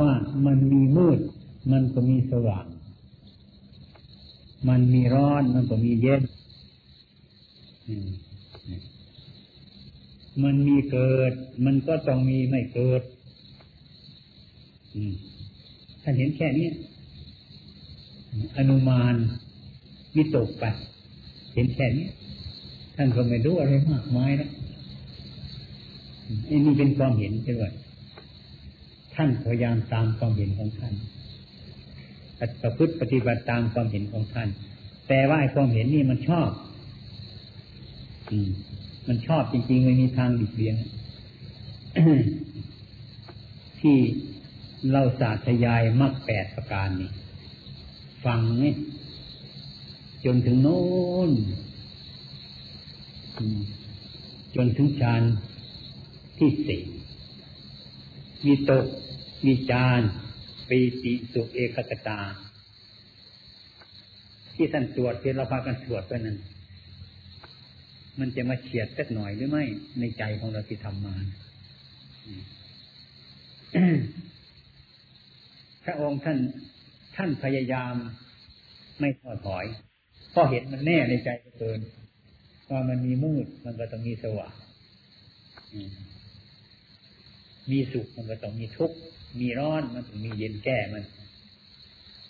ว่ามันมีมืด มันก็มีสว่าง มันมีร้อนมันก็มีเย็น มันมีเกิด มันก็ต้องมีไม่เกิดท่านเห็นแค่นี้อนุมานวิตกไป เห็นแค่นี้ท่านก็ไม่รู้อะไรมากมายนะอันนี้เป็นความเห็นใช่ไหม ท่านพยายามตามความเห็นของท่านประพฤติปฏิบัติตามความเห็นของท่าน แต่ว่าไอ้ความเห็นนี่มันชอบ อืม มันชอบจริงๆไม่มีทางหลีกเลี่ยงที่เราสาธยายมรรคแปดประการนี้ฟังนี่จนถึงโน้นจนถึงฌานที่สี่วิตก วิจารปีติสุเอกกตา ที่ท่านตรวจที่เราพากันตรวจไปนั้น มันจะมาเฉียดสักหน่อยหรือไม่ในใจของเราที่ทำมาพระองค์ท่านท่านพยายามไม่ท้อถอยเพราะเห็นมันแน่ในใจเกิน ว่ามันมีมืดมันก็ต้องมีสว่างมีสุขมันก็ต้องมีทุกข์ มีร้อนมันต้องมีเย็นแก้มัน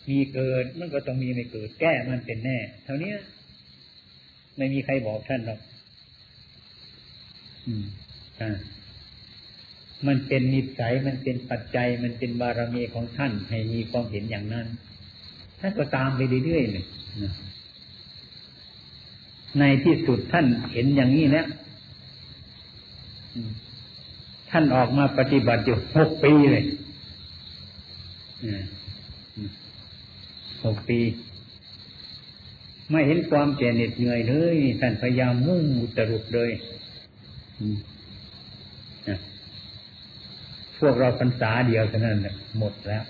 มีเกิดมันก็ต้องมีไม่เกิดแก้มันเป็นแน่ เท่านี้ไม่มีใครบอกท่านหรอก อืม อ่า มันเป็นนิสัยมันเป็นปัจจัยมันเป็นบารมีของท่าน ให้มีความเห็นอย่างนั้นท่านก็ตามไปเรื่อยๆเลยในที่สุดท่านเห็นอย่างนี้แล้วท่านออกมาปฏิบัติอยู่หกปีเลย หกปี ไม่เห็นความแก่เหน็ดเหนื่อยเลยท่านพยายามมุ่งตรุดเลยพวกเราพรรษาเดียวเท่านั้นหมดแล้ว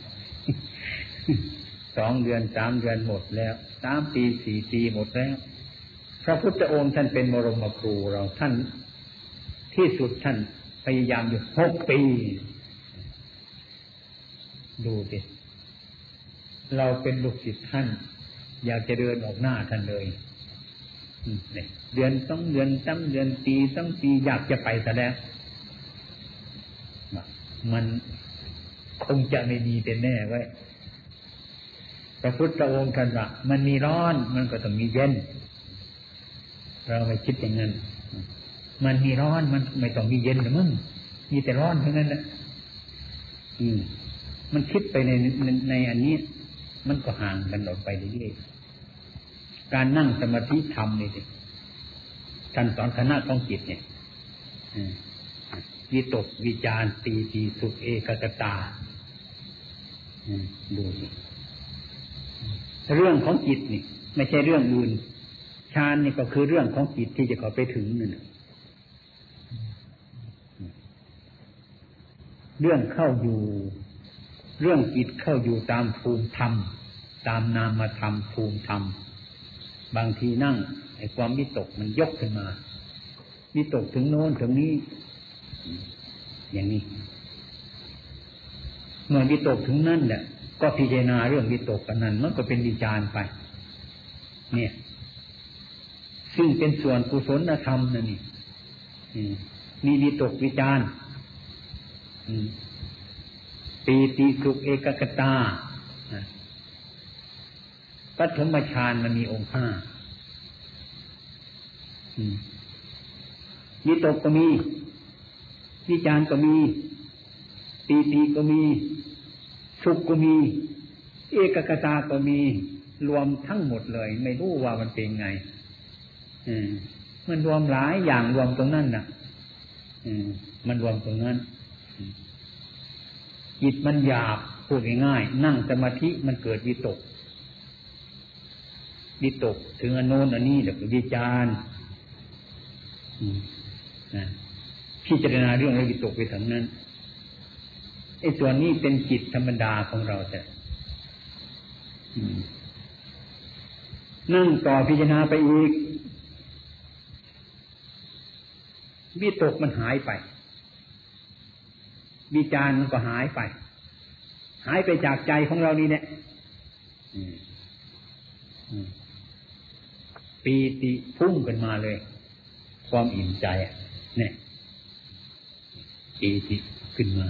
สองเดือนสามเดือนหมดแล้วสามปีสี่ปีหมดแล้ว พระพุทธองค์ท่านเป็นมรมครูเราท่านที่สุดท่านพยายามอยู่หกปี ดูสิเราเป็นลูกศิษย์ท่าน อยากจะเดินออกหน้าท่านเลยเดือนต้องเดือนตั้งเดือนปีต้องปีอยากจะไปแสดงมันคงจะไม่มีเป็นแน่ไว้พระพุทธองค์ท่านว่ามันมีร้อนมันก็ต้องมีเย็น เราไม่คิดอย่างนั้น มันมีร้อนมันไม่ต้องมีเย็นหรือมึงมีแต่ร้อนเท่านั้นแหละอืม มันคิดไปในในในอันนี้ มันก็ห่างกันออกไปเรื่อยๆการนั่งสมาธิธรรมนี่สิการสอนคณะของจิตเนี่ยวิตกวิจารตีตีสุเอกกตาดูสิเรื่องของจิตนี่ ไม่ใช่เรื่องอื่นฌานนี่ก็คือเรื่องของจิตที่จะเข้าไปถึงนั่นเรื่องเข้าอยู่ เรื่องจิตเข้าอยู่ตามภูมิธรรม ตามนามธรรมภูมิธรรม บางทีนั่งไอ้ความวิตกมันยกขึ้นมาวิตกถึงโน้นถึงนี้ อย่างนี้ เมื่อวิตกถึงนั่นเนี่ยก็พิจารณาเรื่องวิตกกันนั้นมันก็เป็นวิจารไป เนี่ย ซึ่งเป็นส่วนกุศลธรรมนั่นนี่มีวิตกวิจาร ปีติสุขเอกกตาปฐมฌานมันมีองค์ห้าวิตกก็มี วิจารก็มี ปีติก็มี สุขก็มี เอกกตาก็มี รวมทั้งหมดเลย ไม่รู้ว่ามันเป็นไงมันรวมหลายอย่างรวมตรงนั้นน่ะมันรวมตรงนั้น จิตมันหยาบพูดง่ายๆนั่งสมาธิมันเกิดวิตก วิตกถึงอนโนนอันนี้เดี๋ยววิจารณ์พิจารณาเรื่องอะไรวิตกไปถึงนั้นไอ้ส่วนนี้เป็นจิตธรรมดาของเราแต่นั่งต่อพิจารณาไปอีกวิตกมันหายไป วิจารณ์มันก็หายไป หายไปจากใจของเรานี่เนี่ยปีติพุ่งขึ้นมาเลย ความอิ่มใจเนี่ยปีติขึ้นมา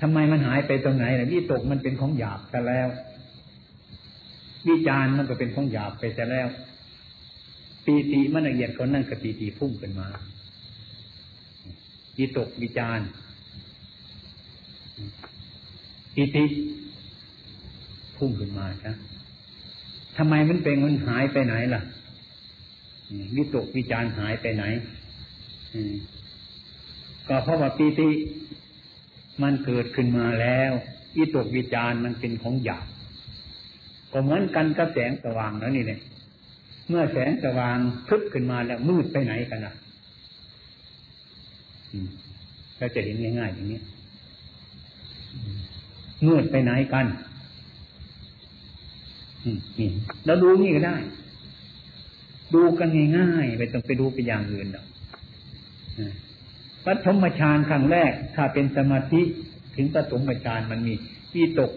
ทำไมมันหายไปตรงไหนล่ะวิตกมันเป็นของหยาบแต่แล้ว วิจารมันก็เป็นของหยาบไปแต่แล้วปีติมันละเอียดคนนั่นกับปีติพุ่งขึ้นมา วิตกวิจารปีติพุ่งขึ้นมาครับทำไมมันเป็นมันหายไปไหนล่ะวิตกวิจารหายไปไหนก็เพราะว่าปีติมันเกิดขึ้นมาแล้ววิตกวิจารมันเป็นของหยาบก็เหมือนกันกับแสงสว่างแล้วนี่เนี่ยเมื่อแสงสว่างพึบขึ้นมาแล้วมืดไปไหนกันล่ะ เราจะเห็นง่ายๆอย่างนี้มืดไปไหนกันนี่เราดูนี่ก็ได้ ดูกันง่ายๆไม่ต้องไปดูไปอย่างอื่นหรอกปัฐมฌานครั้งแรก ถ้าเป็นสมาธิถึงปฐมฌานมันมีวิตก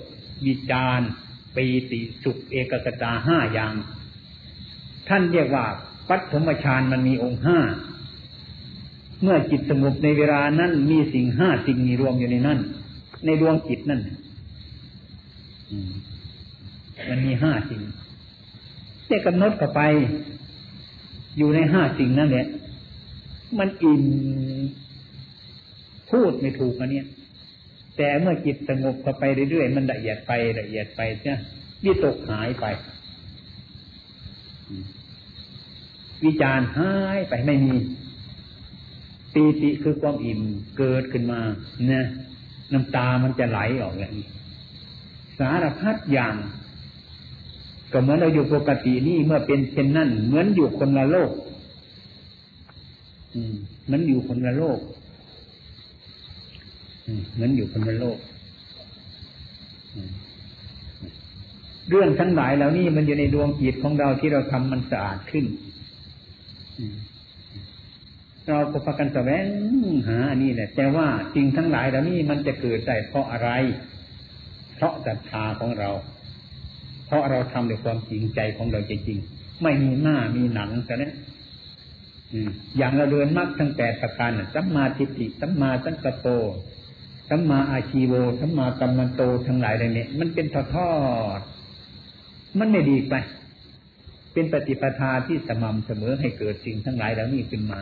วิจารปีติสุขเอกกตาห้าอย่าง ท่านเรียกว่าปัฐมฌานมันมีองค์ห้า เมื่อจิตสงบในเวลานั้นมีสิ่งห้าสิ่งมีรวมอยู่ในนั้น ในดวงจิตนั่นมันมีห้าสิ่งเจ้กำหนดเข้าไป อยู่ในห้าสิ่งนั่นแหละมันอิ่มพูดไม่ถูกอันนี้แต่เมื่อจิตสงบเข้าไปเรื่อยๆมันละเอียดไปละเอียดไปเนี่ยวิตกหายไป วิจารหายไปไม่มี ปีติคือความอิ่มเกิดขึ้นมาเนี่ยน้ำตามันจะไหลออกอย่างนี้สารพัดอย่างก็เหมือนเราอยู่ปกตินี่เมื่อเป็นเช่นนั้นเหมือนอยู่คนละโลก อืมมันอยู่คนละโลกเหมือนอยู่คนละโลกเรื่องทั้งหลายเหล่านี้มันอยู่ในดวงจิตของเราที่เราทำมันสะอาดขึ้น เราก็พากันแสวงหาอันนี้แหละแต่ว่าสิ่งทั้งหลายเหล่านี้มันจะเกิดได้เพราะอะไร เพราะศรัทธาของเรา เพราะเราทำด้วยความจริงใจของเราจริงๆไม่มีหน้ามีหนังแต่นี้อย่างเราเดินมรรคทั้งแปดประการสัมมาทิฏฐิสัมมาสังกปรสัมมาอาชีโวสัมมากัมมันโตทั้งหลายเหล่านี้มันเป็นทอทอดมันไม่ดีไป เป็นปฏิปทาที่สม่ำเสมอให้เกิดสิ่งทั้งหลายเหล่านี้ขึ้นมา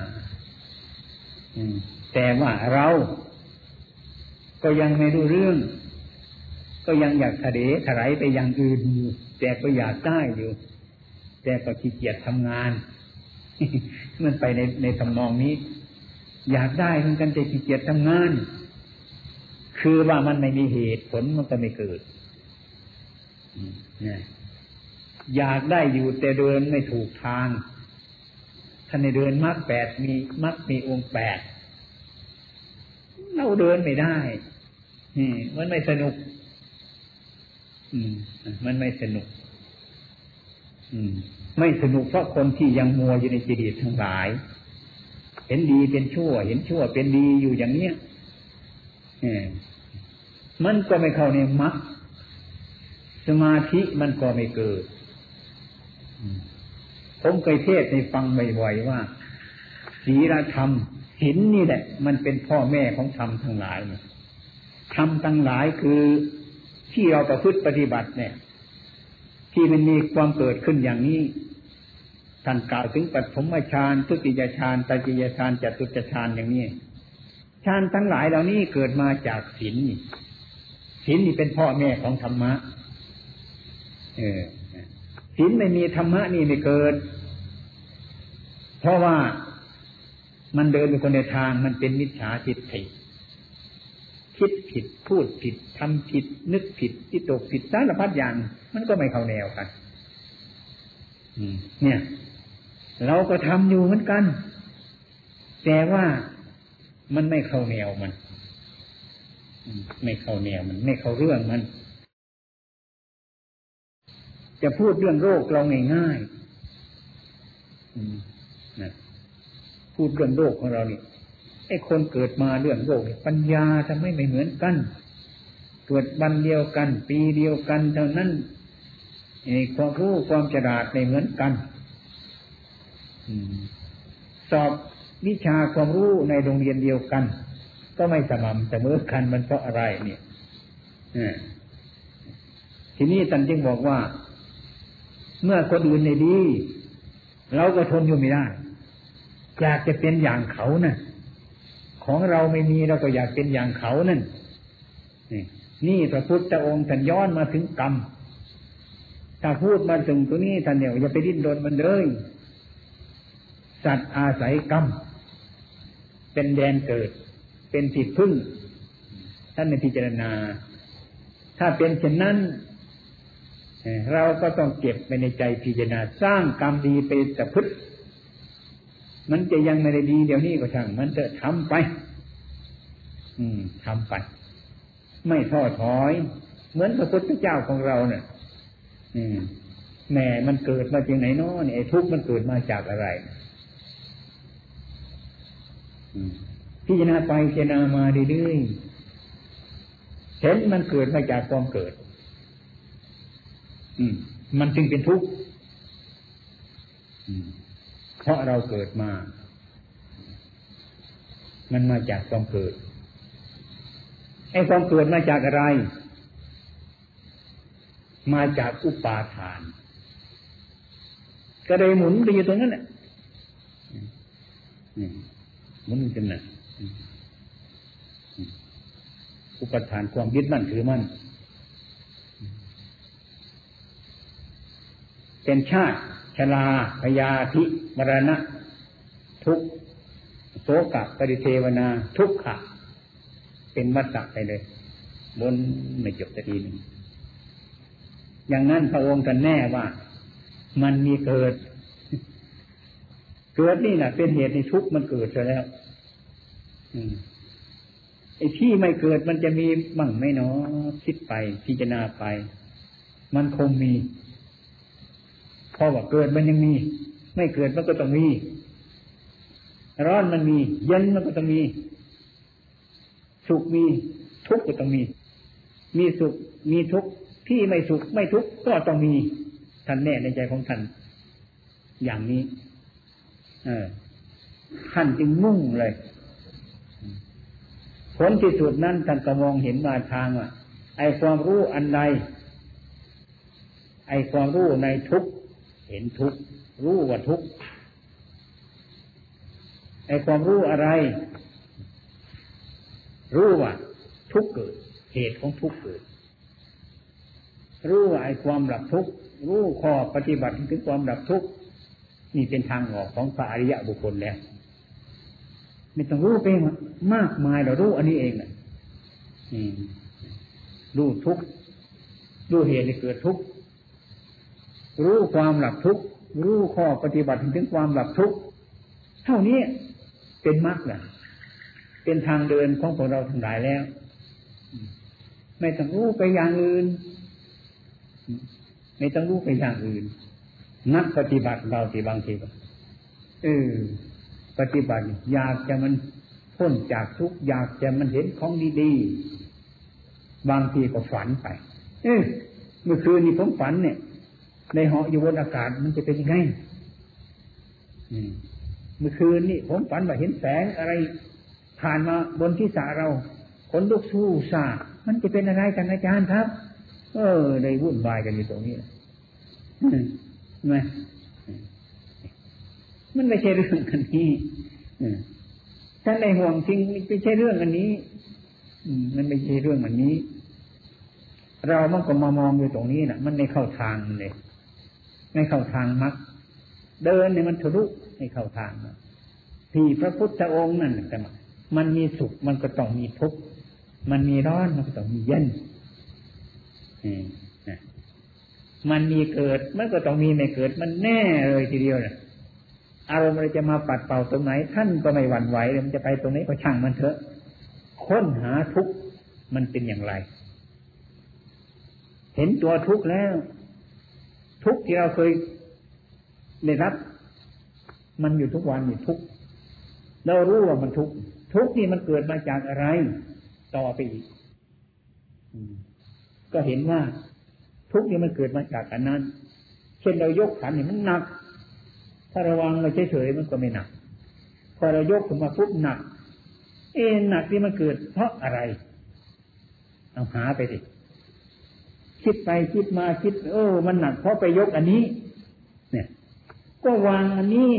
แต่ว่าเรา ก็ยังไม่รู้เรื่อง ก็ยังอยากทะเลถลายไปอย่างอื่นอยู่แต่ก็อยากได้อยู่ แต่ก็ขี้เกียจทำงาน มันไปในในทำนองนี้ อยากได้เหมือนกันแต่ขี้เกียจทำงาน คือว่ามันไม่มีเหตุผลมันก็ไม่เกิดอยากได้อยู่แต่เดินไม่ถูกทาง ท่านในเดินมรรคแปดมีมรรคมีองค์แปดเราเดินไม่ได้นี่มันไม่สนุก อืม มันไม่สนุก อืม ไม่สนุกเพราะคนที่ยังมัวอยู่ในจิตทั้งหลาย เห็นดีเป็นชั่ว เห็นชั่วเป็นดีอยู่อย่างเนี้ยมันก็ไม่เข้าในมรรคสมาธิมันก็ไม่เกิด ผมเคยเทศในฟังบ่อยๆว่าศีลธรรมศีลนี่แหละ มันเป็นพ่อแม่ของธรรมทั้งหลายธรรมทั้งหลายคือที่เราประพฤติปฏิบัติเนี่ย ที่มันมีความเกิดขึ้นอย่างนี้ท่านกล่าวถึงปัจมฌานทุติยฌานตติยฌานจตุตฌานอย่างนี้ฌานทั้งหลายเหล่านี้เกิดมาจากศีลศีลนี่เป็นพ่อแม่ของธรรมะ เออ ศีลไม่มีธรรมะนี่ไม่เกิด เพราะว่ามันเดินไปคนในทางมันเป็นมิจฉาทิฏฐิคิดผิดพูดผิดทำผิด นึกผิดที่ตกผิดสารพัดอย่าง มันก็ไม่เข้าแนวกันเนี่ย เราก็ทำอยู่เหมือนกัน แต่ว่ามันไม่เข้าแนวมัน ไม่เข้าแนวมัน ไม่เข้าเรื่องมัน จะพูดเรื่องโรคเราง่ายๆนะพูดเรื่องโรคของเรานี่ไอ้คนเกิดมาเรื่องโลกปัญญาทำให้ไม่เหมือนกัน เกิดวันเดียวกัน ปีเดียวกันเท่านั้นความรู้ความฉลาดไม่เหมือนกันสอบวิชาความรู้ในโรงเรียนเดียวกัน ก็ไม่สม่ำเสมอกันมันเพราะอะไรเนี่ยทีนี้ตันจึงบอกว่า เมื่อคนอื่นในดี เราก็ทนอยู่ไม่ได้อยากจะเป็นอย่างเขานะ่ะ ของเราไม่มีเราก็อยากเป็นอย่างเขานั่นนี่นี่พระพุทธองค์ท่านย้อนมาถึงกรรม ถ้าพูดมาถึงตัวนี้ท่านเนี่ยอย่าไปดิ้นรนมันเลย สัตว์อาศัยกรรม เป็นแดนเกิด เป็นสิทธิพึ่ง ท่านในพิจารณา ถ้าเป็นเช่นนั้น เราก็ต้องเก็บไปในใจพิจารณาสร้างกรรมดีไปแต่พึ่งมันจะยังไม่ได้ดีเดี๋ยวนี้ก็ช่าง มันจะทำไป อืมทำไป ไม่ท้อถอย เหมือนพระพุทธเจ้าของเราเนี่ยอืมแม่มันเกิดมาจากไหนเนาะเนี่ยทุกข์มันเกิดมาจากอะไรพิจารณาไปพิจารณามาเรื่อยๆเห็นมันเกิดมาจากความเกิด มมันจึงเป็นทุกข์เพราะเราเกิดมา มันมาจากความเกิด ไอ้ความเกิดมาจากอะไร มาจากอุปาทาน ก็เลยหมุนไปอยู่ตรงนั้นแหละหมุนกันนะอุปทานความยึดมั่นถือมั่น เป็นชาติชลาพยาธิมรณะ ทุกโสกะปริเทวนา ทุกขะ เป็นวัฏฏะไปเลยบนไม่จบสักทีนึงอย่างนั้นพระองค์กันแน่ว่า มันมีเกิด เกิดนี่แหละเป็นเหตุในทุกมันเกิดแล้วไอ้ที่ไม่เกิดมันจะมีมั่งไม่นอคิดไปพิจารณาไป มันคงมี พราะว่าเกิดมันยังมี ไม่เกิดมันก็ต้องมี ร้อนมันมี เย็นมันก็ต้องมี สุขมี ทุกข์ก็ต้องมี มีสุขมีทุกข์ที่ไม่สุขไม่ทุกข์ก็ต้องมีท่านแน่ในใจของท่านอย่างนี้ เออท่านจึงมุ่งเลยผลที่สุดนั้นท่านก็มองเห็นมาทางอะไอความรู้อันใดไอความรู้ในทุก เห็นทุกรู้ว่าทุกไอความรู้อะไร รู้ว่าทุกเกิด เหตุของทุกเกิด รู้ว่าไอความหลับทุกรู้ข้อปฏิบัติถึงความหลับทุกนี่เป็นทางออกของพระอริยะบุคคลแล้วไม่ต้องรู้ไปมากมายเรารู้อันนี้เองนะรู้ทุกรู้เหตุที่เกิดทุก รู้ความหลับทุกข์รู้ข้อปฏิบัติถึงความหลับทุกข์เท่านี้เป็นมรรคนะเป็นทางเดินของพวกเราทั้งหลายแล้ว ไม่ต้องรู้ไปอย่างอื่น ไม่ต้องรู้ไปอย่างอื่น นักปฏิบัติเราทีบางทีเออปฏิบัติ อยากจะมันพ้นจากทุกอยากจะมันเห็นของดีๆบางทีก็ฝันไป เออเมื่อคืนนี้ผมฝันเนี่ย ในเหาะอยู่บนอากาศมันจะเป็นยังไงเมื่อคืนนี่ผมฝันว่าเห็นแสงอะไร ผ่านมาบนที่สาเราขนลุกสู้ซามันจะเป็นอะไรกันอาจารย์ครับ เออได้วุ่นวายกันอยู่ตรงนี้ไหมมันไม่ใช่เรื่องกันนี้ท่านในห่วงจริงไม่ใช่เรื่องอันนี้มันไม่ใช่เรื่องอันนี้ เรามันก็มามองอยู่ตรงนี้นะมันไม่เข้าทางเลย ไม่เข้าทางมักเดินเนี่ยมันทะลุไม่เข้าทางที่พระพุทธองค์นั่นแต่มันมีสุขมันก็ต้องมีทุกข์มันมีร้อนมันก็ต้องมีเย็นมันมีเกิดมันก็ต้องมีไม่เกิด มันแน่เลยทีเดียวนี่ยอารมณ์จะมาปัดเป่าตรงไหน ท่านก็ไม่หวั่นไหวเลยมันจะไปตรงไหนก็ช่างมันเถอะ ค้นหาทุกข์มันเป็นอย่างไร เห็นตัวทุกข์แล้ว ทุกที่เราเคยได้รับ มันอยู่ทุกวันนี่ทุกเรารู้ว่ามันทุกทุกนี่มันเกิดมาจากอะไร ต่อไปอีกก็เห็นว่า ทุกนี่มันเกิดมาจากอันนั้น เช่นเรายกขันนี่มันหนัก ถ้าระวังเราเฉยๆมันก็ไม่หนัก พอเรายกขึ้นมาปุ๊บหนัก เอ็นหนักที่มันเกิดเพราะอะไร เอาหาไปดิ คิดไปคิดมาคิด เออ มันหนักเพราะไปยกอันนี้ เนี่ย ก็วางอันนี้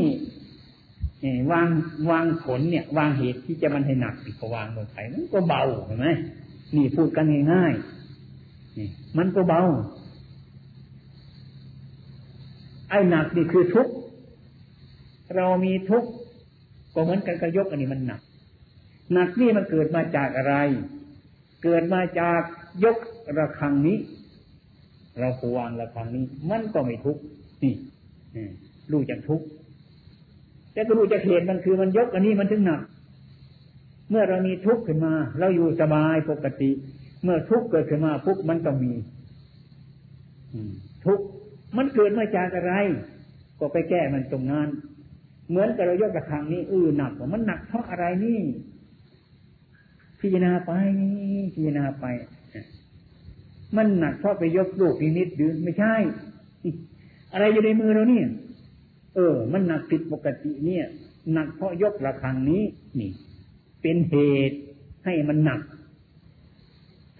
วางวางผลเนี่ย วางเหตุที่จะมันให้หนักอีกก็วางลงไปมันก็เบาเห็นไหมนี่พูดกันง่ายๆนี่มันก็เบา ไอ้หนักนี่คือทุกข์เรามีทุกข์ก็เหมือนกันกระยกอันนี้มันหนัก หนักนี่มันเกิดมาจากอะไร เกิดมาจากยกระฆังนี้ เราขวางระฆังนี้ มันก็ไม่ทุกข์นี่รู้จักทุกข์แต่ก็รู้จักเหตุมันคือมันยกอันนี้มันถึงหนัก เมื่อเรามีทุกข์ขึ้นมา เราอยู่สบายปกติ เมื่อทุกข์เกิดขึ้นมาปุ๊บมันต้องมีทุกข์มันเกิดมาจากอะไร ก็ไปแก้มันตรงนั้นเหมือนกับเรายกกระถางนี้อือหนักมันหนักเพราะอะไรนี่พิจารณาไปพิจารณาไป มันหนักเพราะไปยกลูกนิดหรือไม่ใช่ อะไรอยู่ในมือเราเนี่ย เออ มันหนักผิดปกติเนี่ย หนักเพราะยกระฆังนี้นี่ เป็นเหตุให้มันหนัก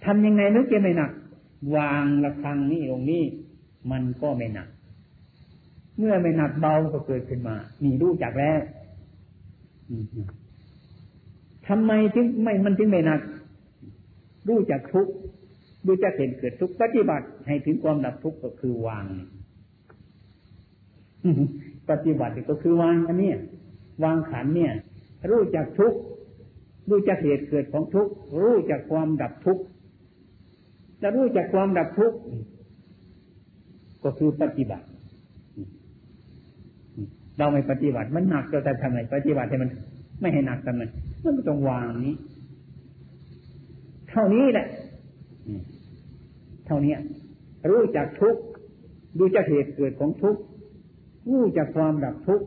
ทำยังไงนึกจะไม่หนัก วางระฆังนี้ตรงนี้ มันก็ไม่หนัก เมื่อไม่หนักเบาก็เกิดขึ้นมานี่รู้จักแล้วทำไมถึงไม่มันถึงไม่หนัก รู้จักทุก รู้จักเห็นเกิดทุกปฏิบัติให้ถึงความดับทุกข์ก็คือวางปฏิบัติก็คือวางอันนี้วางขันเนี่ย รู้จักทุกรู้จักเหตุเกิดของทุกรู้จักความดับทุกข์จะรู้จักความดับทุกข์ก็คือปฏิบัติ เราไม่ปฏิบัติมันหนักเราแต่ทำไมปฏิบัติให้มัน ไม่ให้หนักกันมันมันก็ต้องวางนี้ เท่านี้แหละ ท่านี้รู้จักทุกรู้จักเหตุเกิดของทุกรู้จักความดับทุก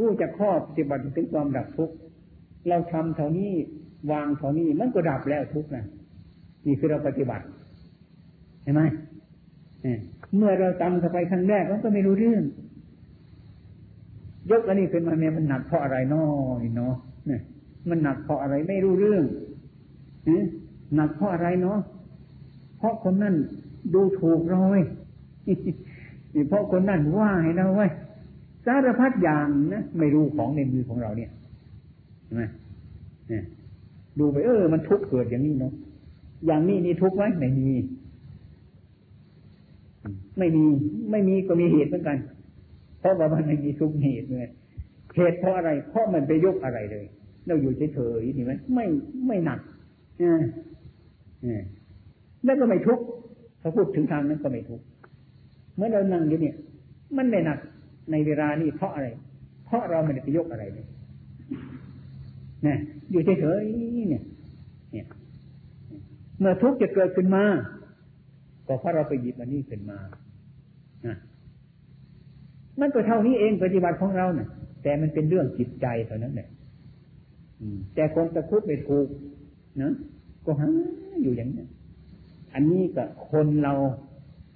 รู้จักข้อปฏิบัติถึงความดับทุกเราทำเท่านี้วางเท่านี้มันก็ดับแล้วทุกนะนี่คือเราปฏิบัติเห็นไหมเมื่อเราตำเข้าไปครั้งแรกเราก็ไม่รู้เรื่อง ยกอันนี้ขึ้นมาเนี่ยมันหนักเพราะอะไรน้อยเนาะเนี่ยมันหนักเพราะอะไรไม่รู้เรื่องหนักเพราะอะไรเนาะ ราะคนนั่นดูถูกเราเว้ยเพราะคนนั่นว่าให้เราไว้สารพัดอย่างนะไม่รู้ของในมือของเราเนี่ยใช่ไหมเนี่ยดูไปเออ มันทุกข์เกิดอย่างนี้เนาะอย่างนี้นี่ทุกข์ไหมไม่มี ไม่มี ไม่มีก็มีเหตุเหมือนกัน เพราะว่ามันไม่มีทุกเหตุเลยเหตุเพราะอะไร เพราะมันไปยกอะไรเลย เราอยู่เฉยๆนี่ไหมไม่ไม่หนักอ่าอ่า แล้วก็ไม่ทุกข์ถ้าพูดถึงทางนั้นก็ไม่ทุกข์เมื่อเรานั่งอยู่เนี่ย มันไม่หนักในเวลานี้เพราะอะไร เพราะเราไม่ได้ไปยกอะไรเลยนี่อยู่เฉยๆเนี่ย เนี่ย เมื่อทุกข์จะเกิดขึ้นมาก็เพราะเราไปหยิบอันนี้ขึ้นมาอ่มันก็เท่านี้เองปฏิบัติของเราเนะ่ะ แต่มันเป็นเรื่องจิตใจเท่านั้นแหละแต่คนตะคุบไม่ถูกนะก็หาอยู่อย่างนี้ อันนี้ก็คนเรา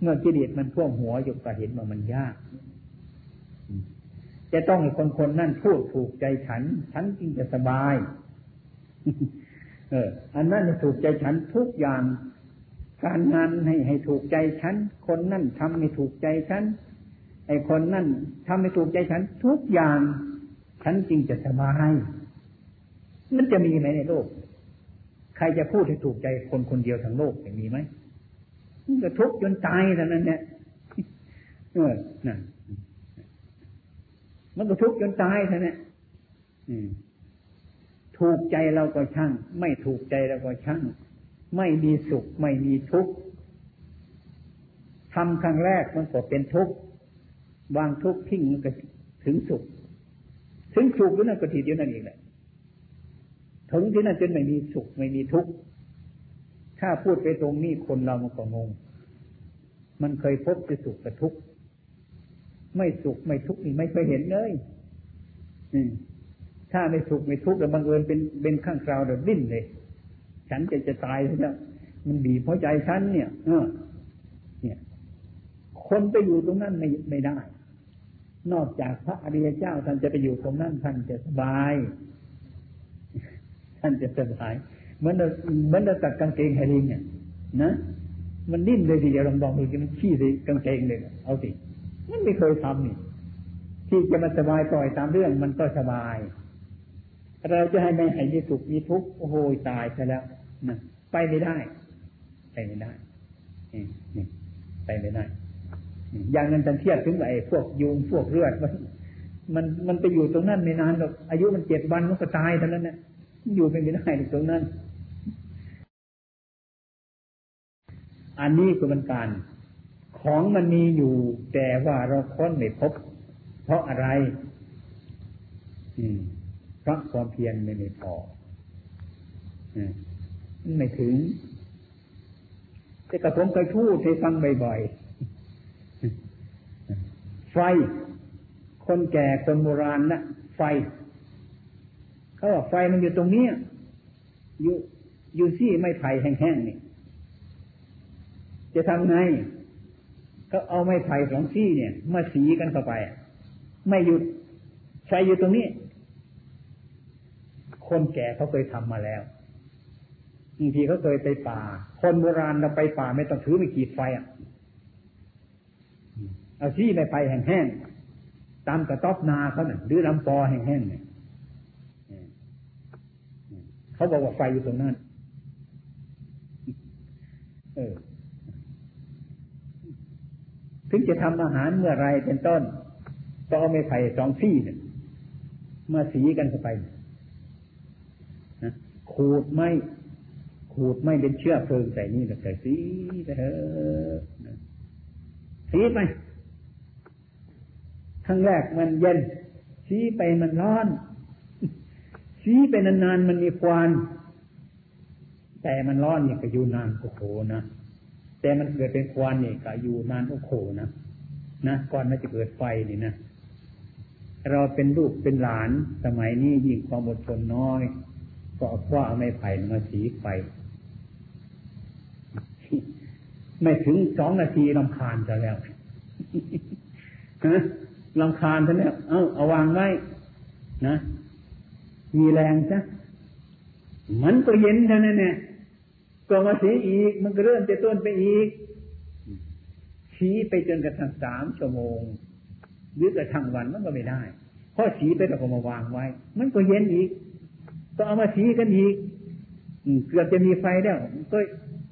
เมื่อกิเลสมันท่วมหัวอยู่ก็เห็นว่ามันยาก จะต้องให้คนคนนั่นพูดถูกใจฉัน ฉันจึงจะสบาย เออ อันนั้นถูกใจฉันทุกอย่าง การงานให้ให้ถูกใจฉัน คนนั่นทำให้ถูกใจฉัน ไอคนนั่นทำให้ถูกใจฉัน ทุกอย่าง ฉันจริงจะสบาย มันจะมีไหมในโลก ใครจะพูดให้ถูกใจคนคนเดียวทั้งโลกจะมีไหมมันก็ทุกข์จนตายเท่านั้นเนี่ยเออนั่นมันก็ทุกข์จนตายเท่านั้นถูกใจเราก็ช่าง ไม่ถูกใจเราก็ช่าง ไม่มีสุข ไม่มีทุกข์ทำครั้งแรกมันก็เป็นทุกข์วางทุกข์ทิ้งมันก็ถึงสุข ถึงสุขอยู่นั่นก็ทีเดียวนั่นเองแหละ ถึงที่นั่นจนไม่มีสุขไม่มีทุกข์ถ้าพูดไปตรงนี้คนเรามันก็งง มันเคยพบจะสุขกับทุกข์ไม่สุขไม่ทุกข์นี่ไม่เคยเห็นเลยถ้าไม่สุขไม่ทุกข์แล้วบังเอิญเป็นเป็นข้างคราวเดี๋ยวดิ้นเลย ฉันจะจะตายแล้วมันบีบหัวใจฉันเนี่ย เออ เนี่ย คนไปอยู่ตรงนั้นไม่ไม่ได้ นอกจากพระอริยเจ้าท่านจะไปอยู่ตรงนั้นท่านจะสบาย ท่านจะสบายเหมือนเราเหมือนเราตัดกางเกงให้ลิงเนี่ยนะมันนิ่มเลยทีเดียวลองลองดูมันขี้ใส่กางเกงเลยเอาสิมันไม่เคยทำนี่ที่จะมาสบายปล่อยตามเรื่องมันก็สบาย เราจะให้ไม่ให้มีสุขมีทุกข์โอ้โหตายไปแล้วนะไปไม่ได้ ไปไม่ได้นี่ไปไม่ได้ อย่างนั้นจะเทียบถึงไอ้พวกยุงพวกเลือดมันมันมันไปอยู่ตรงนั้นไม่นานหรอกอายุมันเจ็ดวันมันก็ตายเท่านั้นนะ อยู่ไม่ได้ตรงนั้น อันนี้คือมันการ ของมันมีอยู่ แต่ว่าเราค้นไม่พบ เพราะอะไร อืมเพราะความเพียรไม่ไม่พอไม่ถึง แต่กระผมเคยพูดให้ฟังบ่อยๆไฟคนแก่คนโบราณนะไฟ เขาบอกไฟมันอยู่ตรงนี้อยู่อยู่ที่ไม่ไผ่แห้งๆนี่จะทำไงก็เอาไม้ไผ่สองที่เนี่ยมาสีกันเข้าไป ไม่หยุดไฟอยู่ตรงนี้ คนแก่เขาเคยทำมาแล้วบางทีเขาเคยไปป่า คนโบราณเราไปป่าไม่ต้องถือไม่ขีดไฟอะเอาที่ไม่ไผ่แห้งๆตามกระต๊อบนาเขาเนี่ยหรือลำปอแห้งๆเนี่ย เขาบอกว่าไฟอยู่ตรงนั้น เออ ถึงจะทำอาหารเมื่อไรเป็นต้นก็เอาไม้ไผ่สองซี่เนี่ยมาสีกันเข้าไปนะขูดไม่ขูดไม่เป็นเชื้อเพลิงใส่นี่แล้วใส่สีไปเถอะสีไปครั้งแรกมันเย็นสีไปมันร้อน ชี้ไปนานๆมันมีควันแต่มันร้อนเนี่ยก็อยู่นานโอ้โหนะแต่มันเกิดเป็นควันเนี่ยก็อยู่นานโอ้โหนะนะก่อนมันจะเกิดไฟนี่นะเราเป็นลูกเป็นหลานสมัยนี้ยิ่งความอดทนน้อย ก็เอาคว้าไม่ไผ่มาสีไฟไม่ถึงสองนาทีลำคาญจะแล้วลำคาญจะแล้ว เอ้าเอาวางไว้นะ มีแรงซะมันก็เย็นเท่านั้นเนี่ยก็มาสีอีก มันก็เริ่มจะต้นไปอีก ชี้ไปจนกระทั่งสามชั่วโมง หรือกระทั่งวันมันก็ไม่ได้เพราะสีไปแล้วก็มาวางไว้ มันก็เย็นอีก ก็เอามาสีกันอีกเกือบจะมีไฟแล้วก็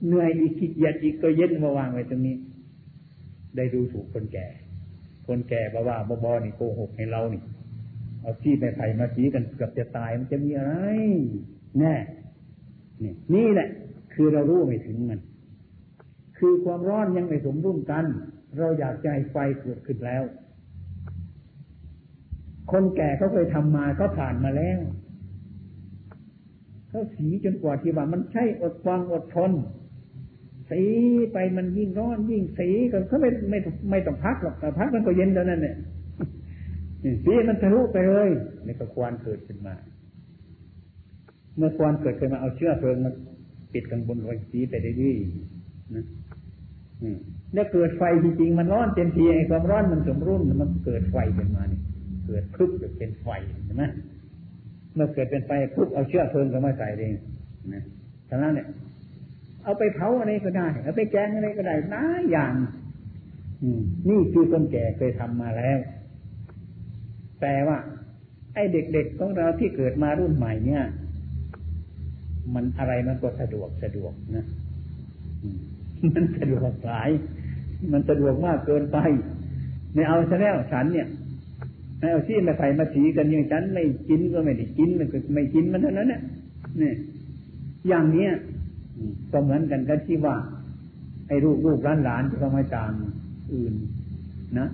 เหนื่อยอีกขี้เกียจอีกก็เย็นมาวางไว้ตรงนี้ ได้ดูถูกคนแก่ คนแก่บอกว่าบอนี่โกหกให้เรานี่ เอาที่ไปไผ่มาสีกันเกือบจะตายมันจะมีอะไร แน่นี่นี่แหละ คือเรารู้ไม่ถึงมัน คือความร้อนยังไม่สมดุลกัน เราอยากใจไฟเกิดขึ้นแล้ว คนแก่เขาเคยทำมาเขาผ่านมาแล้วเขาสีจนกว่าที่ว่ามันใช่อดฟังอดทนสีไปมันยิ่งร้อนยิ่งสีก็เขาไม่ไม่ไม่ต้องพักหรอกแต่พักมันก็เย็นแล้วนั่นเนี่ย สีมันทะลุไปเลยนี่ก็ควันเกิดขึ้นมา เมื่อควันเกิดขึ้นมาเอาเชื้อเพลิงมาปิดกันบนรอยสีไปได้ดีนะแล้วเกิดไฟจริงๆมันร้อนเต็มทีไอ้ความร้อนมันสมรุ่นมันเกิดไฟขึ้นมานี่เกิดพึบเกิดเป็นไฟใช่ไหมเมื่อเกิดเป็นไฟพึบเอาเชื้อเพลิงก็มาใส่เองนะฉะนั้นเนี่ยเอาไปเผาอะไรก็ได้ เอาไปแกงอะไรก็ได้น้าอย่างนี่คือคนแก่เคยทำมาแล้ว แต่ว่า ไอ้เด็กๆของเราที่เกิดมารุ่นใหม่เนี่ย มันอะไรมันก็สะดวกสะดวกนะมันสะดวกหลาย มันสะดวกมากเกินไปไม่เอาซะแล้วฉันเนี่ยเอาที่มาใส่มาสีกันอย่างฉันไม่กินก็ไม่ได้กินมันก็ไม่กินมันเท่านั้นเนี่ยนี่อย่างเนี้ยก็เหมือนกันกันที่ว่า ไอ้ลูกลูกหลานหลานที่เขามาจางอื่น นะ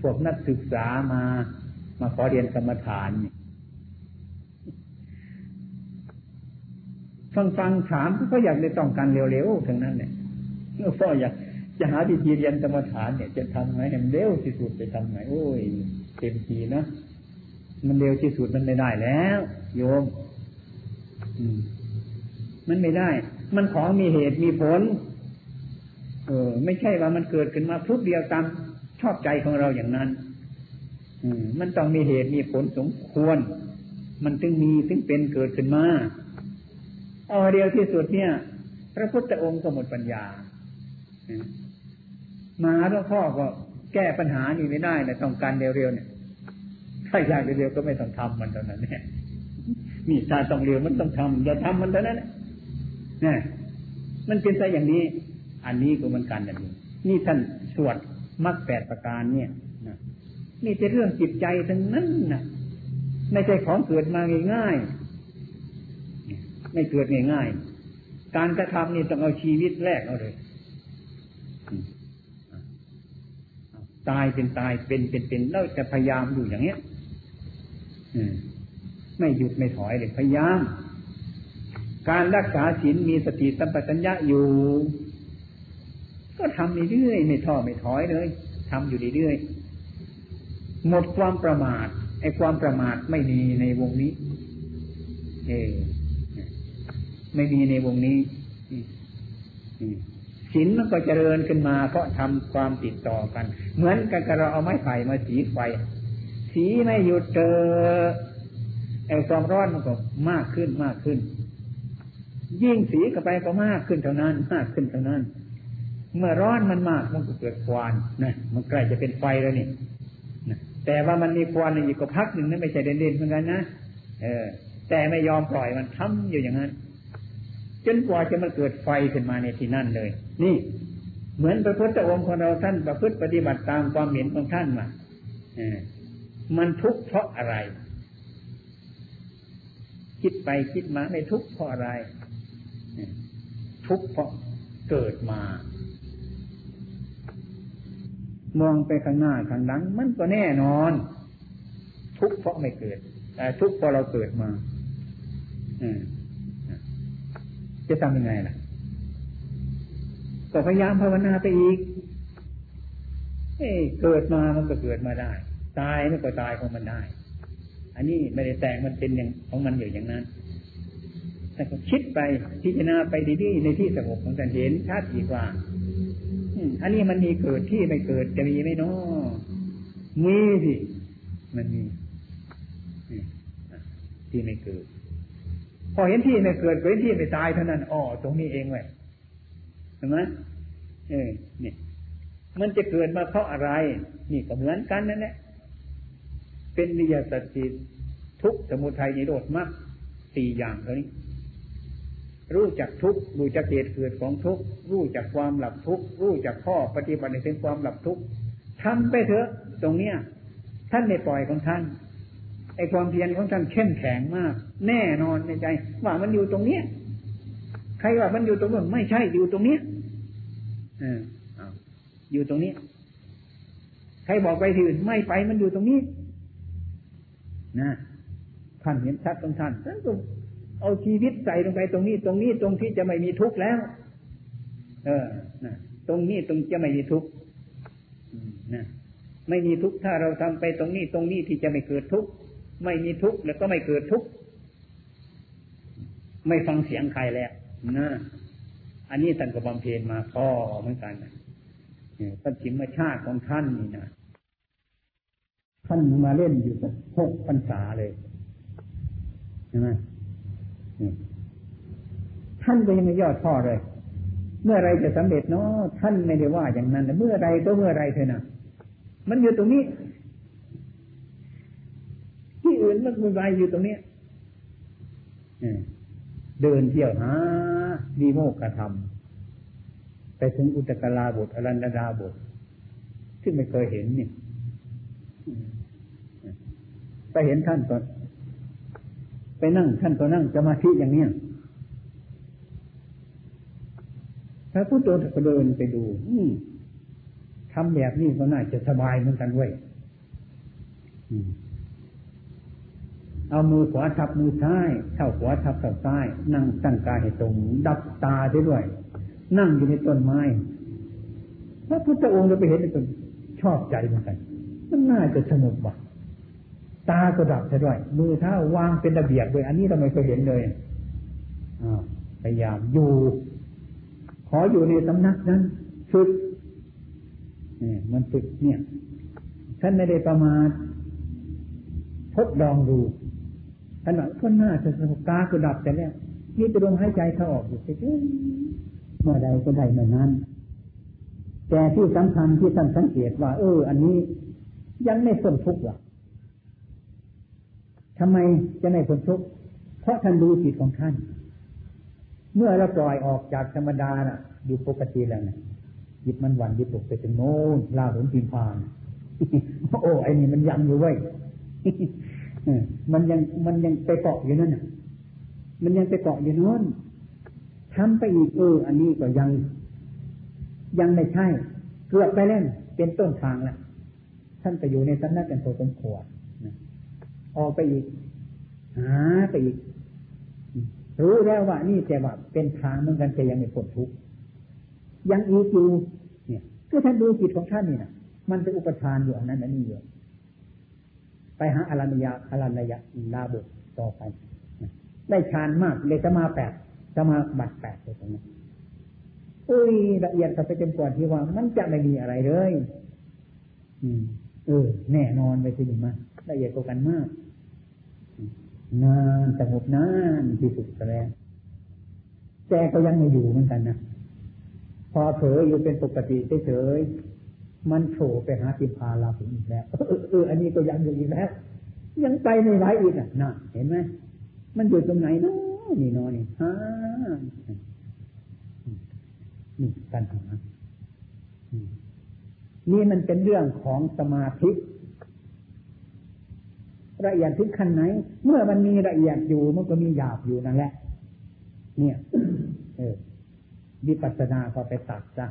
พวกนักศึกษามามาขอเรียนกรรมฐานฟังฟังถามก็อยากได้ต้องการเร็วๆทั้งนั้นเนี่ยพ่ออยากจะหาวิธีเรียนกรรมฐานเนี่ย จะทำไงให้เร็วที่สุดไปทำไงโอ้ยเต็มทีนะมันเร็วที่สุดมันไม่ได้แล้ว โยมมันไม่ได้ มันของมีเหตุมีผล เออ ไม่ใช่ว่ามันเกิดขึ้นมาพุบเดียวตาม ชอบใจของเราอย่างนั้น อืมมันต้องมีเหตุมีผลสมควร มันถึงมีถึงเป็นเกิดขึ้นมาเอาเดียวที่สุดเนี่ย พระพุทธองค์ก็หมดปัญญามาหลวงพ่อก็แก้ปัญหานี้ไม่ได้นะต้องการเร็วๆเนี่ยถ้าอยากเร็วๆก็ไม่ต้องทำมันเท่านั้นเนี่ยนี่ถ้าต้องเร็วมันต้องทำอย่าทำมันเท่านั้นเนี่ยมันเป็นไปอย่างนี้ อันนี้ก็มันกันอย่างนี้ นี่ท่านสวด มรรคแปดประการเนี่ยนะนี่เป็นเรื่องจิตใจทั้งนั้นนะไม่ใช่ของเกิดมาง่ายๆไม่เกิดง่ายๆการกระทำนี่ต้องเอาชีวิตแรกเอาเลยตายเป็นตายเป็นเป็นเป็นแล้วจะพยายามอยู่อย่างเนี้ยไม่หยุดไม่ถอยเลยพยายาม การรักษาศีลมีสติสัมปชัญญะอยู่ ก็ทำเรื่อยไม่ท้อไม่ถอยเลยทำอยู่เรื่อยหมดความประมาทไอ้ความประมาทไม่มีในวงนี้ เอไม่มีในวงนี้ศีลมันก็เจริญขึ้นมา เพราะทำความติดต่อกัน เหมือนกันกับเราเอาไม้ไผ่มาสีไฟ สีไม่หยุดเจอไอ้ความร้อนมันก็มากขึ้นมากขึ้น ยิ่งสีกับไปก็มากขึ้นเท่านั้น มากขึ้นเท่านั้น เมื่อร้อนมันมากมันก็เกิดควันนะมันใกล้จะเป็นไฟแล้วนี่นะแต่ว่ามันมีควันอีกก็พักหนึ่งนั่นไม่ใช่เด่นๆเหมือนกันนะเออ แต่ไม่ยอมปล่อยมันทำอยู่อย่างนั้นจนกว่าจะมาเกิดไฟขึ้นมาในที่นั่นเลย นี่ เหมือนพระพุทธองค์ของเราท่านประพฤติปฏิบัติตามความเห็นของท่านมาเออมันทุกข์เพราะอะไร คิดไปคิดมาไม่ทุกข์เพราะอะไร ทุกข์เพราะเกิดมา มองไปข้างหน้าข้างหลัง มันก็แน่นอน ทุกเพราะไม่เกิดแต่ทุกพราะเราเกิดมาอจะทำยังไงล่ะก็พยายามภาวนาไปอีกเอ้เกิดมามันก็เกิดมาได้ ตายมันก็ตายของมันได้ อันนี้ไม่ได้แต่งมันเป็นอย่างของมันอยู่อย่างนั้นแต่ก็คิดไปพิจารณาไปดีๆในที่สงบของการเห็นชัดอีกว่า อันนี้มันมีเกิดที่ไม่เกิดจะมีไหมเนาะมีสิมันมีที่ไม่เกิด พอเห็นที่ไม่เกิดเห็นที่ไม่ตายเท่านั้นอ๋อตรงนี้เองเว้ยเห็นไหมเออเนี่ยมันจะเกิดมาเพราะอะไร นี่ก็เหมือนกันนั่นแหละเป็นนิยสติทุกสมุทัยนิโรธมากสี่อย่างเท่านี้ รู้จักทุกรู้จักเหตุเกิดของทุกรู้จักความหลับทุกรู้จักข้อปฏิบัติในเรื่องความหลับทุกทำไปเถอะ ตรงเนี้ย ท่านไม่ปล่อยของท่านไอความเพียรของท่านเข้มแข็งมาก แน่นอนในใจ ว่ามันอยู่ตรงเนี้ยใครว่ามันอยู่ตรงนู้นไม่ใช่อยู่ตรงเนี้ยอออยู่ตรงนี้ ใครบอกไปที่อื่นไม่ไปมันอยู่ตรงนี้นะท่านเห็นชัดของท่านท่านก็ เอาชีวิตใส่ลงไปตรงนี้ ตรงนี้ตรงที่จะไม่มีทุกข์แล้ว เออนะตรงนี้ตรงจะไม่มีทุกข์นะไม่มีทุกข์ถ้าเราทำไปตรงนี้ตรงนี้ที่จะไม่เกิดทุกข์ไม่มีทุกข์แล้วก็ไม่เกิดทุกข์ไม่ฟังเสียงใครแล้วนะอันนี้ท่านก็บำเพ็ญมาพอเหมือนกันนี่ยพระจิมชาติของท่านนี่นะท่านมาเล่นอยู่สักหกพรรษาเลยใช่ไหม ท่านก็ยังไม่ยอดพ่อเลย เมื่อไรจะสำเร็จเนาะท่านไม่ได้ว่าอย่างนั้นเมื่อไรก็เมื่อไรเถอะนะมันอยู่ตรงนี้ ที่อื่นมันวุ่นวายอยู่ตรงนี้เดินเที่ยวหาดีโมกธระทำไปถึงอุตกลาบทอรันดาบทที่ไม่เคยเห็นเนี่ยไปเห็นท่านก่อน ไปนั่งท่านก็นั่งสมาธิอย่างเนี้ยถ้าพุทโธก็เดินไปดูทำแบบนี้ก็น่าจะสบายเหมือนกันเว้ยเอามือขวาทับมือซ้ายเท้าขวาทับเท้าซ้าย นั่งตั้งกายให้ตรง ดับตาได้ด้วย นั่งอยู่ในต้นไม้ พระพุทธองค์เราไปเห็นในต้นชอบใจเหมือนกัน มันน่าจะสงบว่ะ ตาก็ดับซะด้วย มือเท้าวางเป็นระเบียบเลยอันนี้เราไม่เคยเห็นเลยพยายามอยู่ ขออยู่ในสำนักนั้นฝึกเนี่ยมันฝึกเนี่ยท่านไม่ได้ประมาททดลองดูขณะคนหน้าจะสงบตาก็ดับแต่แล้วนี่จะลมหายใจเข้าออกอยู่เฉยเมื่อใดก็ได้เมื่อนั้น แต่ที่สำคัญที่ท่านสังเกตว่า เออ อันนี้ยังไม่พ้นทุกข์หรอก ทำไมจะไม่พ้นทุกข์เพราะท่านดูจิตของท่าน เมื่อเราปล่อยออกจากธรรมดาน่ะ อยู่ปกติแล้วนะจิตมันหวั่นยิตกไปถึงโน้นลาหุนพินพานโอ้ไอ้นี่มันยังอยู่ไว้มันยังมันยังไปเกาะอยู่นั่นน่ะ มันยังไปเกาะอยู่โน้นทำไปอีกเอออันนี้ก็ยัง ยังไม่ใช่ เกือบไปเล่นเป็นต้นทางแล้วท่านไปอยู่ในสำนักกันโตสมควร ออกไปอีก หาไปอีก รู้แล้วว่านี่แต่ว่าเป็นทางเหมือนกันแต่ยังไม่พ้นทุกข์ยังอีกอยู่เนี่ยก็ท่านดูจิตของท่านนี่นะมันเป็นอุปทานอยู่อันนั้นอันนี้อยู่ไปหาอรัญญาอรัญญาลาบุตต่อไป ได้ฌานมากเลยจะมาแปดจะมาบัตแปดเลยตรงนี้อุ้ยละเอียดกับไปจนกว่าที่ว่า มันจะไม่มีอะไรเลย อืม เออ แน่นอนไปที่นี่มาละเอียดกว่ากันมาก นานสงบนานที่สุดแล้วแต่ก็ยังไม่อยู่เหมือนกันนะพอเผลออยู่เป็นปกติเฉยๆมันโผล่ไปหาติพาลาหุอีกแล้วเอออันนี้ก็ยังอยู่อีกแล้ว ยังไปไม่ไหวอีกอะน่ะเห็นไหมมันอยู่ตรงไหนเนาะนี่นอนนี่ฮะนี่ปัญหานี่มันเป็นเรื่องของสมาธิ ละเอียดถึงขั้นไหน เมื่อมันมีละเอียดอยู่มันก็มีหยาบอยู่นั่นแหละ เนี่ย เออวิปัสสนาก็ไปตัดซะ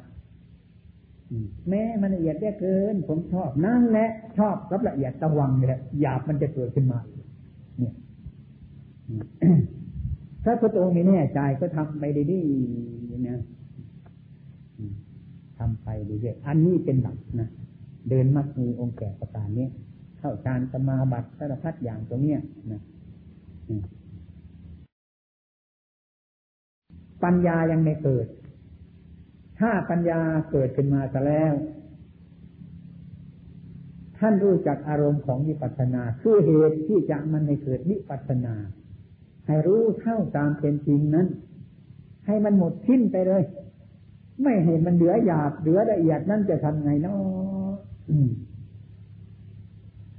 แม้มันละเอียดได้เกิน ผมชอบนั่นแหละชอบกับละเอียดตะวังเลยหยาบมันจะเกิดขึ้นมา เนี่ยถ้าพระองค์ไม่แน่ใจก็ทำไปดีๆเนี่ยทำไปดีๆอันนี้เป็นหลักนะเดินมัดมีองค์แก่ประการนี้ เข้าฌานสมาบัติสารพัดอย่างตรงเนี้ยนะปัญญายังไม่เกิด ถ้าปัญญาเกิดขึ้นมาแต่แล้ว ท่านรู้จักอารมณ์ของวิปัสสนา คือเหตุที่จะมันไม่เกิดวิปัสสนา ให้รู้เท่าตามเป็นจริงนั้น ให้มันหมดทิ้นไปเลย ไม่ให้มันเหลือหยาบเหลือละเอียดนั่นจะทำไงเนาะ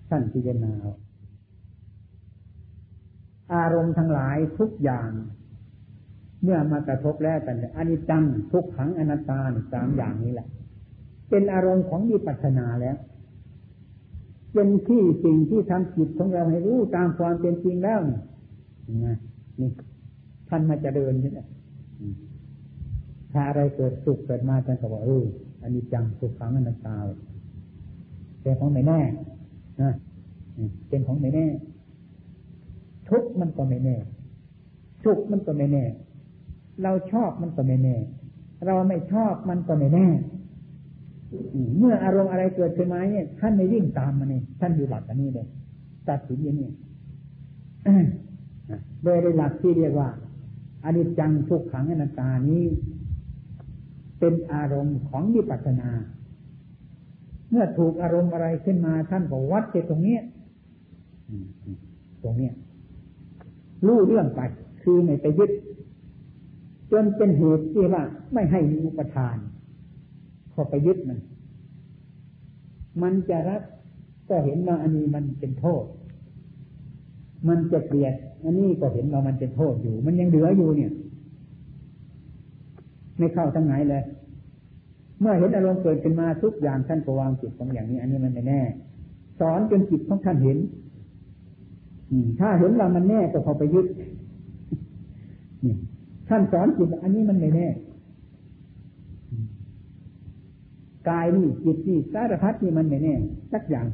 ท่านพิจารณาอารมณ์ทั้งหลายทุกอย่าง เมื่อมากระทบแล้วกันอนิจจังทุกขังอนัตตาสามอย่างนี้แหละ เป็นอารมณ์ของวิปัสสนาแล้วเป็นที่สิ่งที่ทำจิตของเราให้รู้ตามความเป็นจริงแล้วนี่นี่ท่านมาจะเดินนี่แหละถ้าอะไรเกิดสุขเกิดมาท่านก็บอกเอออันนี้จังสุขขังอนัตตาเป็นของไม่แน่ เป็นของไม่แน่ทุกมันก็ไม่แน่สุขมันก็ไม่แน่ เราชอบมันก็ไม่แน่ เราไม่ชอบมันก็ไม่แน่เมื่ออารมณ์อะไรเกิดขึ้นมาเนี่ยท่านไม่วิ่งตามมันนี่ยท่านอยู่หลักอันนี้เลยตัดสินอย่างนี้โดยในหลักที่เรียกว่าอนิจจังทุกขังอนัตตานี้ เป็นอารมณ์ของวิปัสสนา เมื่อถูกอารมณ์อะไรขึ้นมาท่านก็วัดไปตรงนี้ตรงนี้รู้เรื่องไป คือไม่ไปยึด จนเป็นเหตุที่ว่าไม่ให้มีอุปทานพอไปยึดมันมันจะรักก็เห็นว่าอันนี้มันเป็นโทษ มันจะเกลียด อันนี้ก็เห็นว่ามันเป็นโทษอยู่ มันยังเหลืออยู่เนี่ย ไม่เข้าทั้งไหนเลย เมื่อเห็นอารมณ์เกิดขึ้นมาทุกอย่างท่านก็วางจิตของอย่างนี้ อันนี้มันไม่แน่ สอนจนจิตของท่านเห็นถ้าเห็นว่ามันแน่ก็พอไปยึดท่านสอนจิตอันนี้มันไม่แน่กายนี่จิตนี่สารพัดนี่มันไม่แน่สักอย่าง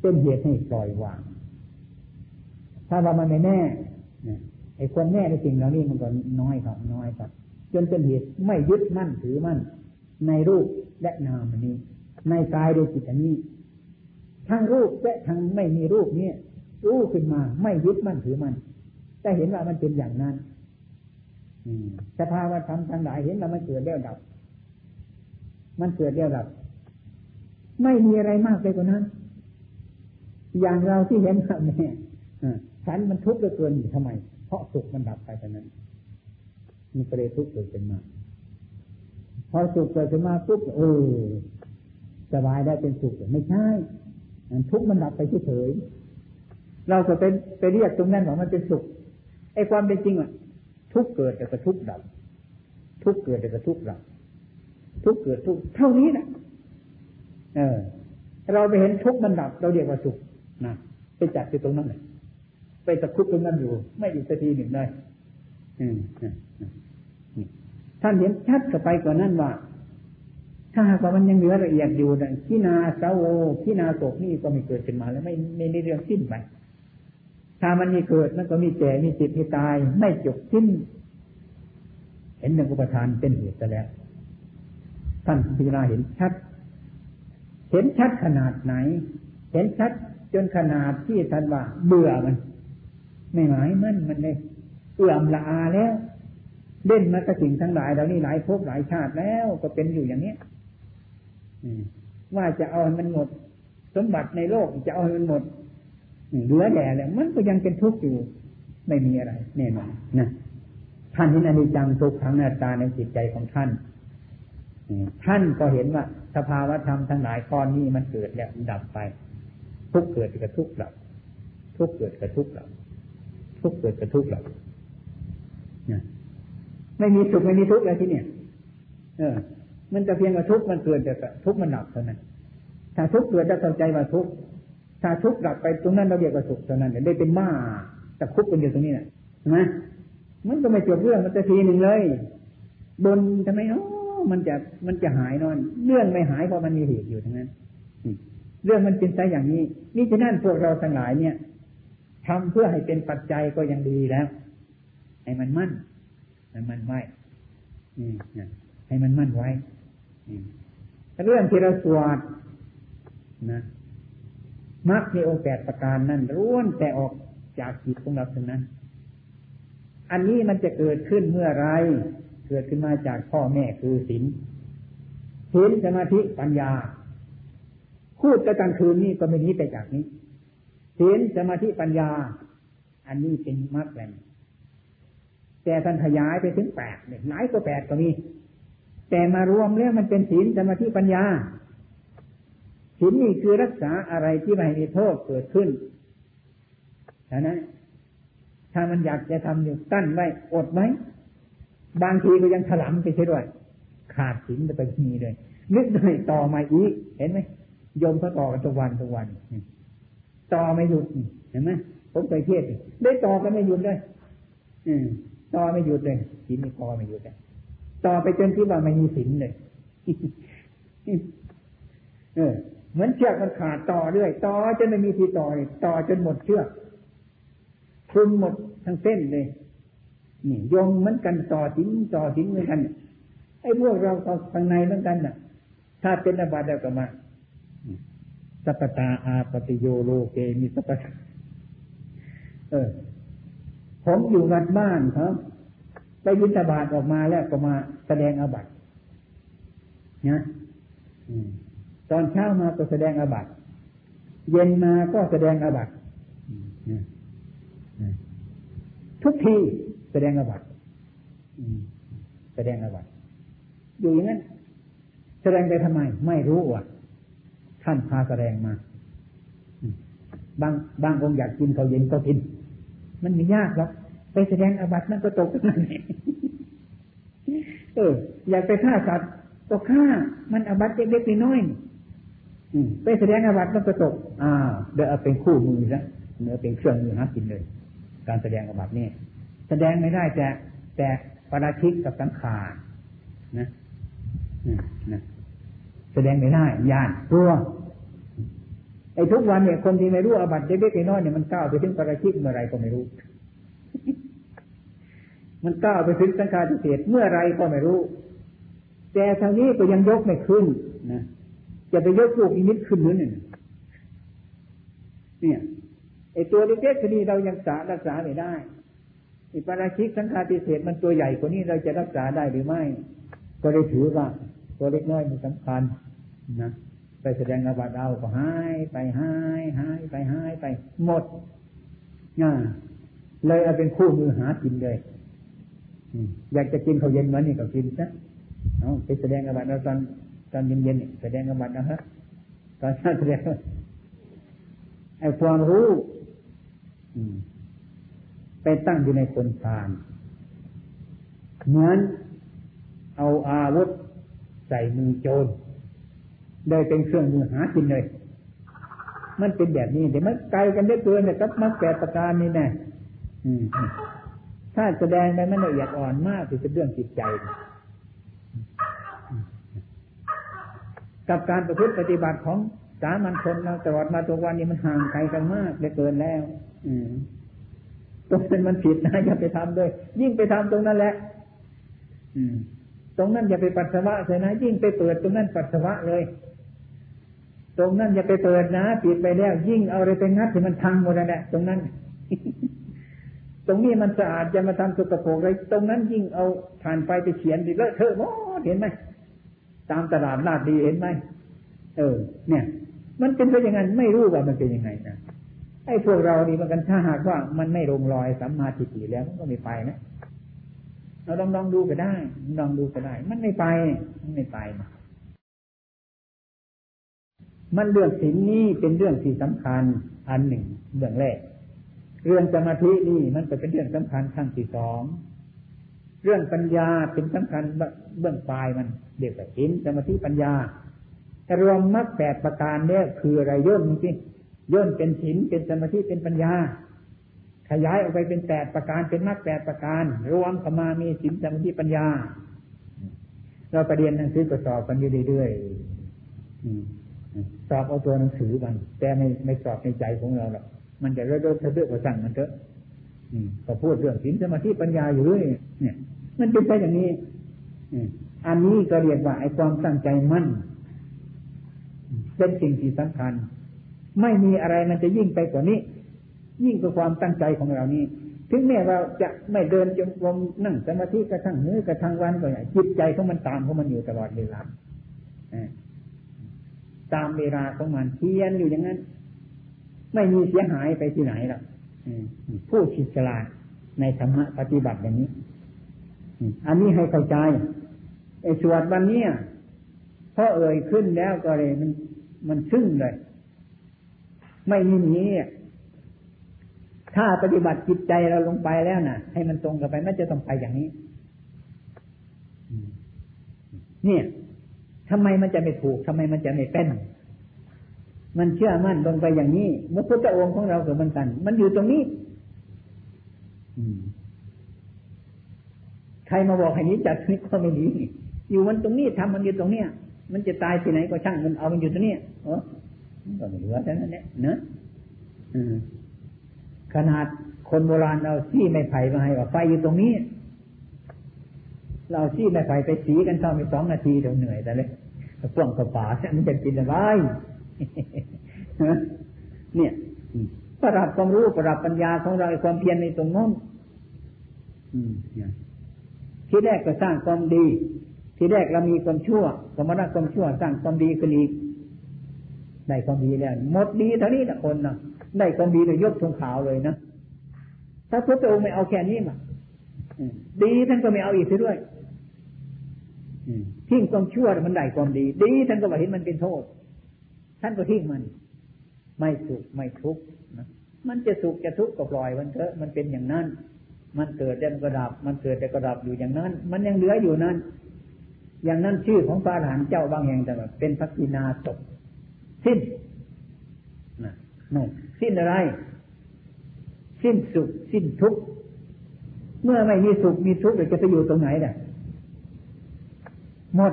เป็นเหตุให้ปล่อยวาง ถ้าว่ามันไม่แน่ไอ้คนแน่ในสิ่งเหล่านี้มันก็น้อยครับน้อยครับจนเป็นเหตุไม่ยึดมั่นถือมั่น ในรูปและนามนี้ ในกายโดยจิตอันนี้ ทั้งรูปและทั้งไม่มีรูปนี้รู้ขึ้นมาไม่ยึดมั่นถือมันจะเห็นว่ามันเป็นอย่างนั้นสภาวะธรรมทั้งหลายเห็นว่ามันเกิดแล้วดับ มันเกิดแล้วดับ ไม่มีอะไรมากไปกว่านั้น อย่างเราที่เห็นแบบนี้ฉันมันทุกข์เหลือเกินอยู่ทำไม เพราะสุขมันดับไปแต่นั้น มีประเด็นทุกข์เกิดขึ้นมา อสุขเกิดขึ้นมาปุ๊บเออสบายได้เป็นสุขไม่ใช่ทุกข์มันดับไปเฉยเราจะเป็นไปเรียกตรงนั้นว่ามันเป็นสุขไอ้ความเป็นจริงอะ ทุกเกิดแต่กระทุกดับ ทุกเกิดแต่กระทุกดับ ทุกเกิดทุกเท่านี้นะเออ เราไปเห็นทุกมันดับ เราเรียกว่าสุขนะไปจัดอยู่ตรงนั้นเลยไปตะคุบตรงนั้นอยู่ ไม่อยู่สักทีหนึ่งได้ อืม ท่านเห็นชัดกับไปกว่านั้นว่า ถ้าหากว่ามันยังเหลือละเอียดอยู่นะี่นาสาวโี่นาโศกนี่ก็ไม่เกิดขึ้นมา แล้วไม่ไม่ในเรื่องสิ้นไปถ้ามันมีเกิดมันก็มีแก่มีจิตมีตาย ไม่จบสิ้น เห็นหนึ่งอุปทานเป็นเหตุแล้ว ท่านพิจารณาเห็นชัด เห็นชัดขนาดไหน เห็นชัดจนขนาดที่ท่านว่าเบื่อมัน ไม่หมายมั่นมันเลยเอื่อมละอาแล้ว เล่นมากับสิ่งทั้งหลายเหล่านี้หลายภพหลายชาติแล้วก็เป็นอยู่อย่างนี้ว่าจะเอาให้มันหมด สมบัติในโลกจะเอาให้มันหมดเหลือแด่แล้วมันก็ยังเป็นทุกข์อยู่ไม่มีอะไรแน่นอนนะท่านเห็นอนิจจังทุกขังหน้าตาในจิตใจของท่านท่านก็เห็นว่าสภาวธรรมทั้งหลายก้อนนี้มันเกิดแล้วดับไป ทุกเกิดกับทุกดับ ทุกเกิดกับทุกดับ ทุกเกิดกับทุกดับนะ ไม่มีสุขไม่มีทุกข์อะไรที่เนี่ย เออ มันจะเพียงว่าทุกข์มันเกิดแต่ทุกข์มันดับเท่านั้น ถ้าทุกข์เกิดจะเข้าใจว่าทุกข์ถ้าทุกข์ดับไปตรงนั้นเราเรียกว่าสุขเท่านั้นได้เป็นม้าแต่คุกกันอยู่ตรงนี้นะใช่ไหมมันก็ไม่จบเรื่องมันจะทีหนึ่งเลยบนทำไมเนาะมันจะมันจะหายนอน เรื่องไม่หายเพราะมันมีเหตุอยู่ทั้งนั้นเรื่องมันเป็นไปอย่างนี้ นี่ฉะนั้นพวกเราทั้งหลายเนี่ยทำเพื่อให้เป็นปัจจัยก็ยังดีแล้ว ให้มันมั่น ให้มันไว้ให้มันมั่นไว้เรื่องที่เราสวดนะมรรคในองค์แปดประการนั้นล้วนแต่ออกจากจิตของเราทั้งนั้น อันนี้มันจะเกิดขึ้นเมื่อไร เกิดขึ้นมาจากพ่อแม่คือศีลศีลสมาธิปัญญา พูดกระตังคืนนี้ก็ไม่นี้ไปจากนี้ศีลสมาธิปัญญา อันนี้เป็นมรรคแหละ แต่ท่านขยายไปถึงแปดเนี่ยหลายก็แปดก็มี แต่มารวมแล้วมันเป็นศีลสมาธิปัญญาศีลนี่คือรักษาอะไรที่ไม่มีโทษเกิดขึ้นฉะนั้นถ้ามันอยากจะทำอยู่ตั้นไว้อดไหมบางทีก็ยังถลำไปใช่ด้วย ขาดศีลไปทีเลยนึกเลยต่อมาอีก เห็นไหมโยมเขาต่อกันทุกวันทุกวันต่อไม่หยุดเห็นไหมผมไปเทศได้ต่อกันไม่หยุดเลยอืม ต่อไม่หยุดเลยศีลนี่ต่อไม่หยุดเลยต่อไปจนที่ว่าไม่มีศีลเลยเออเหมือนเชือกมันขาดต่อเรื่อยต่อจนไม่มีที่ต่อเลยต่อจนหมดเชือกคลุมหมดทั้งเส้นเลยนี่ยงเหมือนกันต่อสินต่อสินเหมือนกันไอ้พวกเราต่อข้างในเหมือนกันน่ะ ถ้าเป็นอาบัติแล้วก็มาสัพตาอาปติโยโลเกมีสัพตาเออ ผมอยู่วัดบ้านครับ ไปยินตบาทออกมาแล้วก็มาแสดงอาบัตินะตอนเช้ามาก็แสดงอาบัติเย็นมาก็แสดงอาบัติทุกทีแสดงอาบัติแสดงอาบัติอยู่อย่างนั้น แสดงไปทำไม ไม่รู้อะท่านพาแสดงมา บางบางองค์อยากกินเขาเย็นก็กิน มันไม่ยากหรอกไปแสดงอาบัตินั่นก็ตกนั่นเออ อยากไปฆ่าสัตว์ก็ฆ่า มันอาบัติเล็กๆน้อยไปแสดงอาวัตมันก็ตก อ่าเดี๋ยวเอาเป็นคู่มือนะเนื้อเป็นเครื่องมือหากินเลย การแสดงอาบัตนี่แสดงไม่ได้แต่แต่ปราชิกกับสังขารนะนะแสดงไม่ได้ยานตัว ไอ้ทุกวันเนี่ยคนที่ไม่รู้อาบัตเล็กๆน้อยเนี่ยมันก้าวไปถึงปราชิกเมื่อไรก็ไม่รู้ มันก้าวไปถึงสังขาทิเศษเมื่อไรก็ไม่รู้ แต่ทางนี้ก็ยังยกไม่ขึ้นนะจะไปยกลูกอีนิดขึ้นนู้นเนี่ยเนี่ยไอ้ตัวเล็กๆคดีเรายังสารักษาไม่ได้ไอ้ปราชิกสังฆาติเศษมันตัวใหญ่กว่านี้เราจะรักษาได้หรือไม่ ก็ได้ถือว่า ตัวเล็กน้อยมันสำคัญนะ ไปแสดงอาบัติเอาก็หายไปหายหายไปหายไป หมดง่าเลยเอาเป็นคู่มือหากินเลยอยากจะกินเขาเย็นวันนี้ก็กินนะเอาไปแสดงอาบัติเราตอนตอนเย็นๆแสดงอาบัตินะฮะตอนเช้าแสดงไอ้ความรู้ไปตั้งอยู่ในคนพานเหมือนเอาอาวุธใส่มือโจร ได้เป็นเครื่องมือหากินเลย มันเป็นแบบนี้แต่มันไกลกันได้เกินเนี่ยกับมักแปดประการนี่แน่ถ้าแสดงไปมันละเอียดอ่อนมากที่จะเรื่องจิตใจ กับการประพฤติปฏิบัติของสามัญชนเราตลอดมาตัววันนี้มันห่างไกลกันมากได้เกินแล้ว อืมตรงนั้นมันผิดนะอย่าไปทำด้วย ยิ่งไปทำตรงนั้นแหละ อืม ตรงนั้นอย่าไปปัสสาวะเลยนะยิ่งไปเปิดตรงนั้นปัสสาวะเลย ตรงนั้นอย่าไปเปิดนะปิดไปแล้ว ยิ่งเอาอะไรไปงัดให้มันทังหมดแล้วแหละตรงนั้น ตรงนี้มันสะอาดจะมาทำสกปรกเลยตรงนั้นยิ่งเอาผ่านไปไปเขียนดิเลอะเทอะหมดเห็นไหมตามตลาดลาดดีเห็นไหมเออ เนี่ย มันเป็นไปอย่างนั้นไม่รู้ว่ามันเป็นยังไงนะไอ้พวกเรานี่มันกันถ้าหากว่ามันไม่ลงรอยสัมมาทิฏฐิแล้วมันก็ไม่ไปนะเราลองลองดูก็ได้ลองดูก็ได้ มันไม่ไปมันไม่ไปนะ มันเรื่องศีลนี้เป็นเรื่องที่สำคัญอันหนึ่งเรื่องแรก เรื่องสมาธินี่มันก็เป็นเรื่องสำคัญขั้นที่สองเรื่องปัญญาเป็นสำคัญเบื้องปลายมันเรียกว่าศีลสมาธิปัญญาแต่รวมมรรคแปดประการเนี่ยคืออะไรย่นจริงย่นเป็นศีลเป็นสมาธิเป็นปัญญา ขยายออกไปเป็นแปดประการเป็นมรรคแปดประการ รวมเข้ามามีศีลสมาธิปัญญา เราประเรียนหนังสือก็สอบกันอยู่เรื่อยๆ สอบเอาตัวหนังสือมันแต่ไม่ไม่สอบในใจของเราหรอกมันจะเรื่อยๆเรื่อยๆสั่งมันเถอะก็พูดเรื่องศีลสมาธิปัญญาอยู่เรื่อยเนี่ย มันเป็นไปอย่างนี้อันนี้ก็เรียกว่าไอ้ความตั้งใจมั่นเป็นสิ่งที่สำคัญ ไม่มีอะไรมันจะยิ่งไปกว่านี้ ยิ่งกว่าความตั้งใจของเรานี้ถึงแม้เราจะไม่เดินจงกรมนั่งสมาธิกระทั่งมื้อกระทั่งวันก็อย่างจิตใจของมันตามของมันอยู่ตลอดเวลา ตามเวลาของมันเทียนอยู่อย่างนั้น ไม่มีเสียหายไปที่ไหนหรอกผู้ชิดฉลาดในธรรมะปฏิบัติอย่างนี้อันนี้ให้เข้าใจไอ้สวดวันนี้พอเอ่ยขึ้นแล้วก็เลยมันมันซึ้งเลย ไม่มีหนีถ้าปฏิบัติจิตใจเราลงไปแล้วนะ่ะ ให้มันตรงกับไปไม่จะต้องไปอย่างนี้เนี่ย ทำไมมันจะไม่ถูกทำไมมันจะไม่เป็น มันเชื่อมั่นลงไปอย่างนี้พระพุทธองค์ของเราเกิดมันกัน มันอยู่ตรงนี้ใครมาบอกให้นี้จัดนี่ก็ไม่ดีอยู่มันตรงนี้ทำมันอยู่ตรงเนี้ย มันจะตายที่ไหนก็ช่างมันเอามันอยู่ตรงนี้เออก็ไม่เหลือแต่นั้นเนี่ยเนอะขนาดคนโบราณเอาซี่ไม้ไผ่มาให้ว่าไฟอยู่ตรงนี้ เราซี่ไม้ไผ่ไปสีกันเท่าไปสองนาทีเดี๋ยวเหนื่อยแต่เลยพ่วงกระป๋ามันจะกินอะไรเนี่ยประดับความรู้ประดับปัญญาของเราความเพียรในตรงนั้นที่แรกก็สร้างความดี ที่แรกเรามีความชั่วก็มาละความชั่ว สร้างความดีขึ้นอีกได้ความดีแล้วหมดดีเท่านี้นะคนนะได้ความดีเลยยกทงขาวเลยนะถ้าพระองค์ไม่เอาแค่นี้มาดีท่านก็ไม่เอาอีกด้วย ทิ้งความชั่วมันได้ความดี ดีท่านก็ว่าเห็นมันเป็นโทษ ท่านก็ทิ้งมัน ไม่สุขไม่ทุกข์นะมันจะสุขจะทุกข์ก็ปล่อยมันเถอะมันเป็นอย่างนั้น มันเกิดแต่กระดับ มันเกิดแต่กระดับอยู่อย่างนั้น มันยังเหลืออยู่นั้น อย่างนั้นชื่อของพระอรหันต์เจ้าบางแห่งแต่เป็นพักินาศพสิ้นนะนั่นสิ้นอะไร สิ้นสุข สิ้นทุกข์เมื่อไม่มีสุขมีทุกข์จะไปอยู่ตรงไหนเนี่ย หมด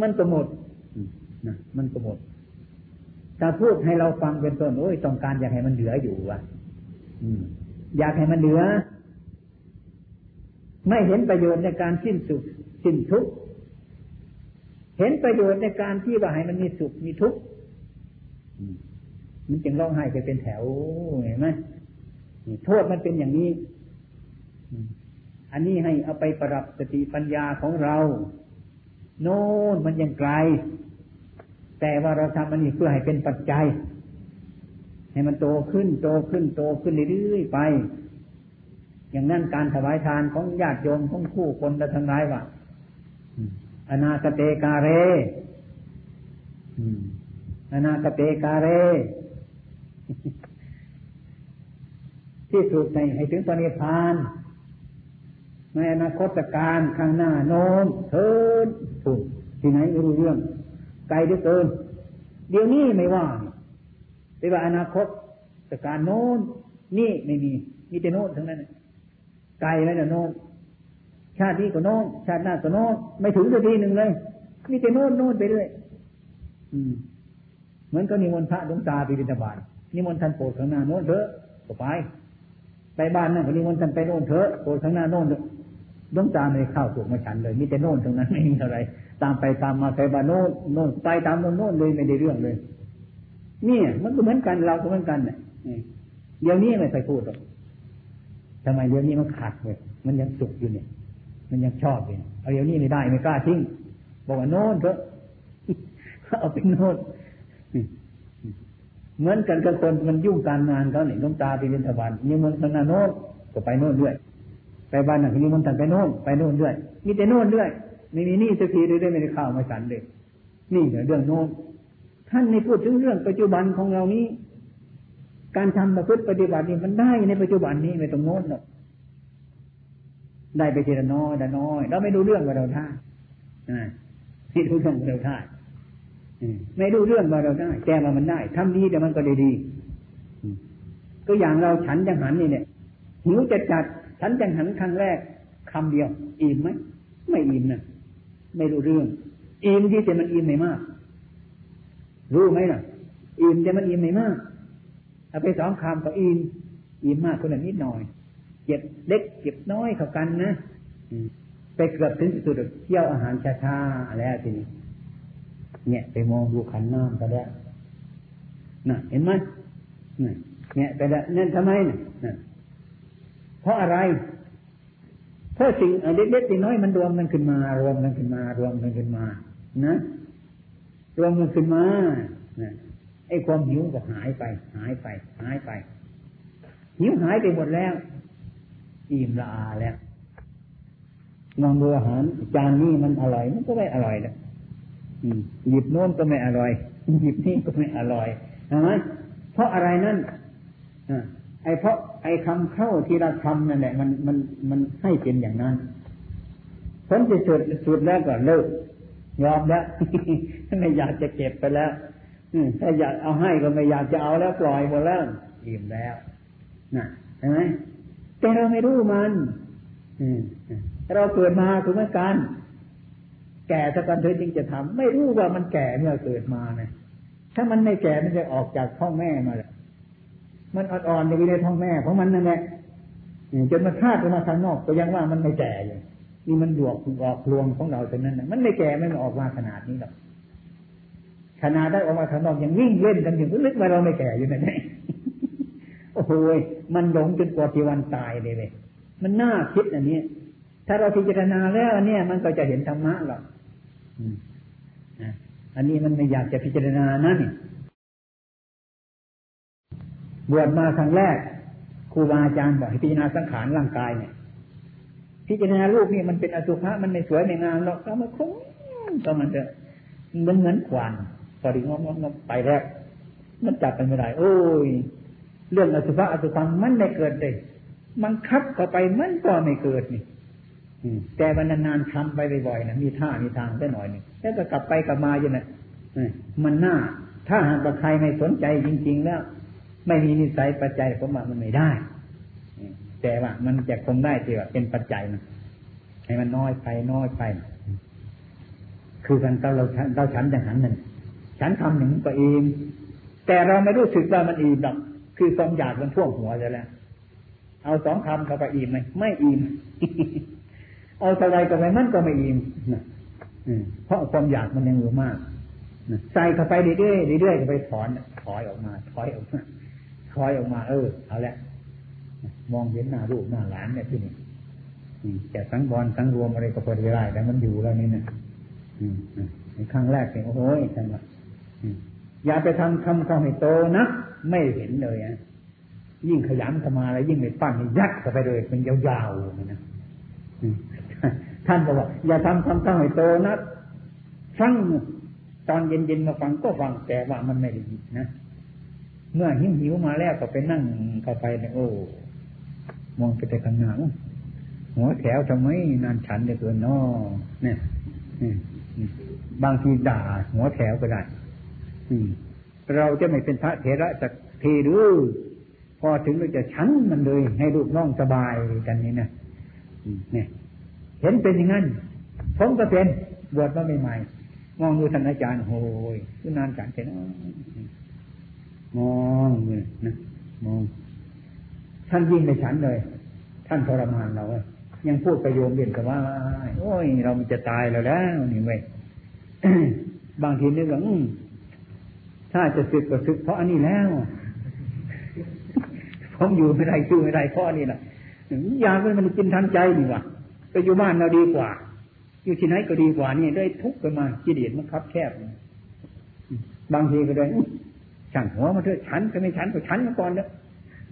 มันก็หมดนะมันก็หมดถ้าพูดให้เราฟังเป็นต้นโอ้ยต้องการอยากให้มันเหลืออยู่วะอยากให้มันเหลือ ไม่เห็นประโยชน์ในการสิ้นสุขสิ้นทุกข์เห็นประโยชน์ในการที่ว่าให้มันมีสุขมีทุกข์มันจึงร้องไห้ไปเป็นแถวเห็นไหมโทษมันเป็นอย่างนี้ อันนี้ให้เอาไปประดับสติปัญญาของเรา โน่นมันยังไกล แต่ว่าเราทำมันนี่เพื่อให้เป็นปัจจัย ให้มันโตขึ้น โตขึ้น โตขึ้นเรื่อยๆไป อย่างนั้นการถวายทานของญาติโยมของคู่คนและทั้งหลายว่าอนาคเตกาเรอนาคเตกาเร ที่สุดในให้ถึงปณิพาน ในอนาคตการข้างหน้าโน้มเทินถูกที่ไหนไม่รู้เรื่อง ไกลด้วยเกิน เดี๋ยวนี้ไม่ว่าแต่ว่าอนาคตการโน้นนี่ไม่มีมีแต่โน้นทั้งนั้นไกลไหมเนี่ยโน้นชาตินี้ก็โน้นชาติหน้าก็โน้นไม่ถึงสักทีหนึ่งเลยมีแต่โน้นโน้นไปเรื่อยอืม เหมือนกับนิมนต์พระดวงตาไปบิณฑบาตนิมนต์ท่านโปรดข้างหน้าโน้นเถอะก็ไปไปบ้านนั่นก็นิมนต์ท่านไปโน้นเถอะโปรดข้างหน้าโน้น ดวงตาไม่เข้าถูกมาฉันเลย มีแต่โน่นตรงนั้นไม่มีอะไร ตามไปตามมาไปบ้านโน่นโน่นไปตามโน่นโน่นเลยไม่ได้เรื่องเลยนี่มันก็เหมือนกันเราก็เหมือนกันเนี่ยเดี๋ยวนี้ไม่ไปพูดหรอกทำไมเดี๋ยวนี้มันขาดเลยมันยังสุกอยู่เนี่ย มันยังชอบอยู่เอาเดี๋ยวนี้ไม่ได้ไม่กล้าทิ้งบอกว่าโน่นเถอะเอาไปโน่นเหมือนกันกับคนมันยุ่งการงานเขาเนี่ยน้องตาไปเรียนถวันนี่มันทางนาโน้นก็ไปโน่นด้วย ไปบ้านหนักนี้มันตัดไปโน่นไปโน่นด้วย มีแต่โน่นด้วย ไม่มีนี่สักทีเลยได้ไม่ได้ข้าวมาฉันเลยนี่เรื่องโน่นท่านในพูดถึงเรื่องปัจจุบันของเรานี้ การทำประพฤติปฏิบัตินี่มันได้ในปัจจุบันนี้ไม่ต้องโน้นหรอกได้ไปทีละน้อยละน้อย เราไม่ดูเรื่องว่าเราท่าที่รู้เรื่องว่าเราท่าไม่รู้เรื่องว่าเราได้แต่ว่ามันได้ทำดีแต่มันก็ได้ดี ก็อย่างเราฉันจังหันนี่เนี่ยหิวจะจัด ฉันจังหันครั้งแรกคำเดียว อิ่มไหมไม่อิ่มนะไม่รู้เรื่อง อิ่มที่แต่มันอิ่มไม่มาก รู้ไหมล่ะ อิ่มแต่มันอิ่มไม่มากเอาไปสองคำก็อิ่มอิ่มมากคนละนิดหน่อยเจ็บเล็กเจ็บน้อยเท่ากันนะไปเกือบถึงสุดเที่ยวอาหารช้าๆแล้วทีนี้เนี่ยไปมองดูขันน้ำก็ได้น่ะ เห็นไหมเนี่ยไปแล้วนั่นทำไมเนี่ย เพราะอะไรเพราะสิ่งเล็กๆน้อยมันรวมกันขึ้นมารวมกันขึ้นมารวมกันขึ้นมา นะรวมกันขึ้นมานะไอ้ความหิวก็หายไป หายไป หายไป หิวหายไปหมดแล้ว อิ่มละอาแล้วมองดูอาหารจานนี้มันอร่อยมันก็ไม่อร่อยแล้วหยิบโน้นก็ไม่อร่อย หยิบนี่ก็ไม่อร่อยใช่ไหมเพราะอะไรนั่นไอ้เพราะ ไอ้คำเข้าที่เราทำนั่นแหละมันมันมันให้เป็นอย่างนั้นผลจะสุดสุดแล้วก็เลิกยอมแล้วไม่อยากจะเก็บไปแล้วถ้าอยากเอาให้ก็ไม่อยากจะเอาแล้วปล่อยหมดแล้วอิ่มแล้วนะเห็นไหมแต่เราไม่รู้มันเราเกิดมาคือเมื่อกัน แก่ถ้ากันเธอจริงจะทำไม่รู้ว่ามันแก่เมื่อเกิดมาเนี่ยถ้ามันไม่แก่มันจะออกจากท้องแม่มาแล้ว มันอ่อนๆอยู่ในท้องแม่ของมันนั่นแหละจนมาคาดออกมาทางนอกก็ยังว่ามันไม่แก่เลยนี่มันหลวกออกลวงของเราตรงนั้นนะมันไม่แก่ไม่ออกมาขนาดนี้หรอกขนาดได้ออกมาทางนอกยังวิ่งเล่นกันอยู่ลึกว่าเราไม่แก่อยู่นั่นโอ้โหมันหลงจนกว่าที่วันตายเลยเลยมันน่าคิดอันนี้ ถ้าเราพิจารณาแล้วเนี่ย มันก็จะเห็นธรรมะหรอกอันนี้มันไม่อยากจะพิจารณานะนี่ บวชมาครั้งแรกครูบาอาจารย์บอกให้พิจารณาสังขารร่างกายเนี่ย พิจารณารูปนี่มันเป็นอสุภะมันไม่สวยไม่งามหรอกก็มันคงก็มันจะมันเหมือนควันพอดีงงงไปแล้วมันจับกันไม่ได้โอ้ย เรื่องอสุภะอสุภะมันไม่เกิดเลยมันคับเข้าไปมันก็ไม่เกิดนี่แต่วันนานๆทำไปบ่อยๆนะมีท่ามีทางได้หน่อยนึงแล้วก็กลับไปกลับมาอยู่นะมันน่า ถ้าหากว่าใครไม่สนใจจริง ๆ แล้ว ไม่มีนิสัยปัจจัยผมว่ามันไม่ได้แต่ว่ามันจะคงได้ที่ว่าเป็นปัจจัยมันให้มันน้อยไปน้อยไป คือกันเราเราฉันอย่างนั้นนั่นฉันทำหนึ่งก็อิ่มแต่เราไม่รู้สึกว่ามันอิ่มหรอกคือความอยากมันท่วมหัวจะแล้ว เอาสองคำเขาก็อิ่มไหมไม่อิ่มเอาเท่าไรก็ไม่มันก็ไม่อิ่มเพราะความอยากมันยังอยู่มากใส่เข้าไปเรื่อยๆเรื่อยๆก็ไปถอนถอยออกมา ถอยออกมา ถอยออกมา เออเอาละมองเห็นหน้าลูกหน้าหลานเนี่ยที่นี่แต่สังบอลสังรวมอะไรก็พอดีได้แต่มันอยู่แล้วนี่นะในครั้งแรกเนี่ยโอ้โหท่านว่าอย่าไปทำคำเขาให้โตนะไม่เห็นเลยอะยิ่งขยันเข้ามาแล้วยิ่งไม่ปั้นยัดเข้าไปเลยเป็นยาวๆนะท่านบอกว่า อย่าทำคำเขาให้โตนะฟังตอนเย็นๆมาฟังก็ฟังแต่ว่ามันไม่ได้ยินนะ เมื่อหิวหิวมาแล้วก็ไปนั่งเข้าไปเนี่ยโอ้ มองไปแต่ข้างหน้าหัวแถวทำไมนานฉันเดือเกินนอเนี่ยบางทีด่า หัวแถวก็ได้เราจะไม่เป็นพระเถระจากทีหรือพอถึงเราจะฉันมันเลย ให้ลูกน้องสบายกันนี่นะเนี่ยเห็นเป็นอย่างนั้นผมก็เป็นบวชมาใหม่ๆมองดูท่านอาจารย์โหยคือนานฉันเห็น มองเลยนะมอง ท่านยิ่งในฉันเลย ท่านทรมานเรายังพูดประโยมเด่นกับว่า โอ้ย เรามันจะตายแล้วแล้วนี่เว้ยบางทีนึกว่าถ้าจะสึกก็สึกเพราะอันนี้แล้วผมอยู่ไม่ได้ชื่อไม่ได้เพราะนี่แหละยากให้มันกินทันใจนี่วะไปอยู่บ้านเราดีกว่า อยู่ที่ไหนก็ดีกว่านี่ได้ทุกข์กันมากิเลสมันคับแคบ บางทีก็เลย ช่างหัวมาเถอะฉันก็ไม่ฉันก็ฉันมาก่อนเนอะ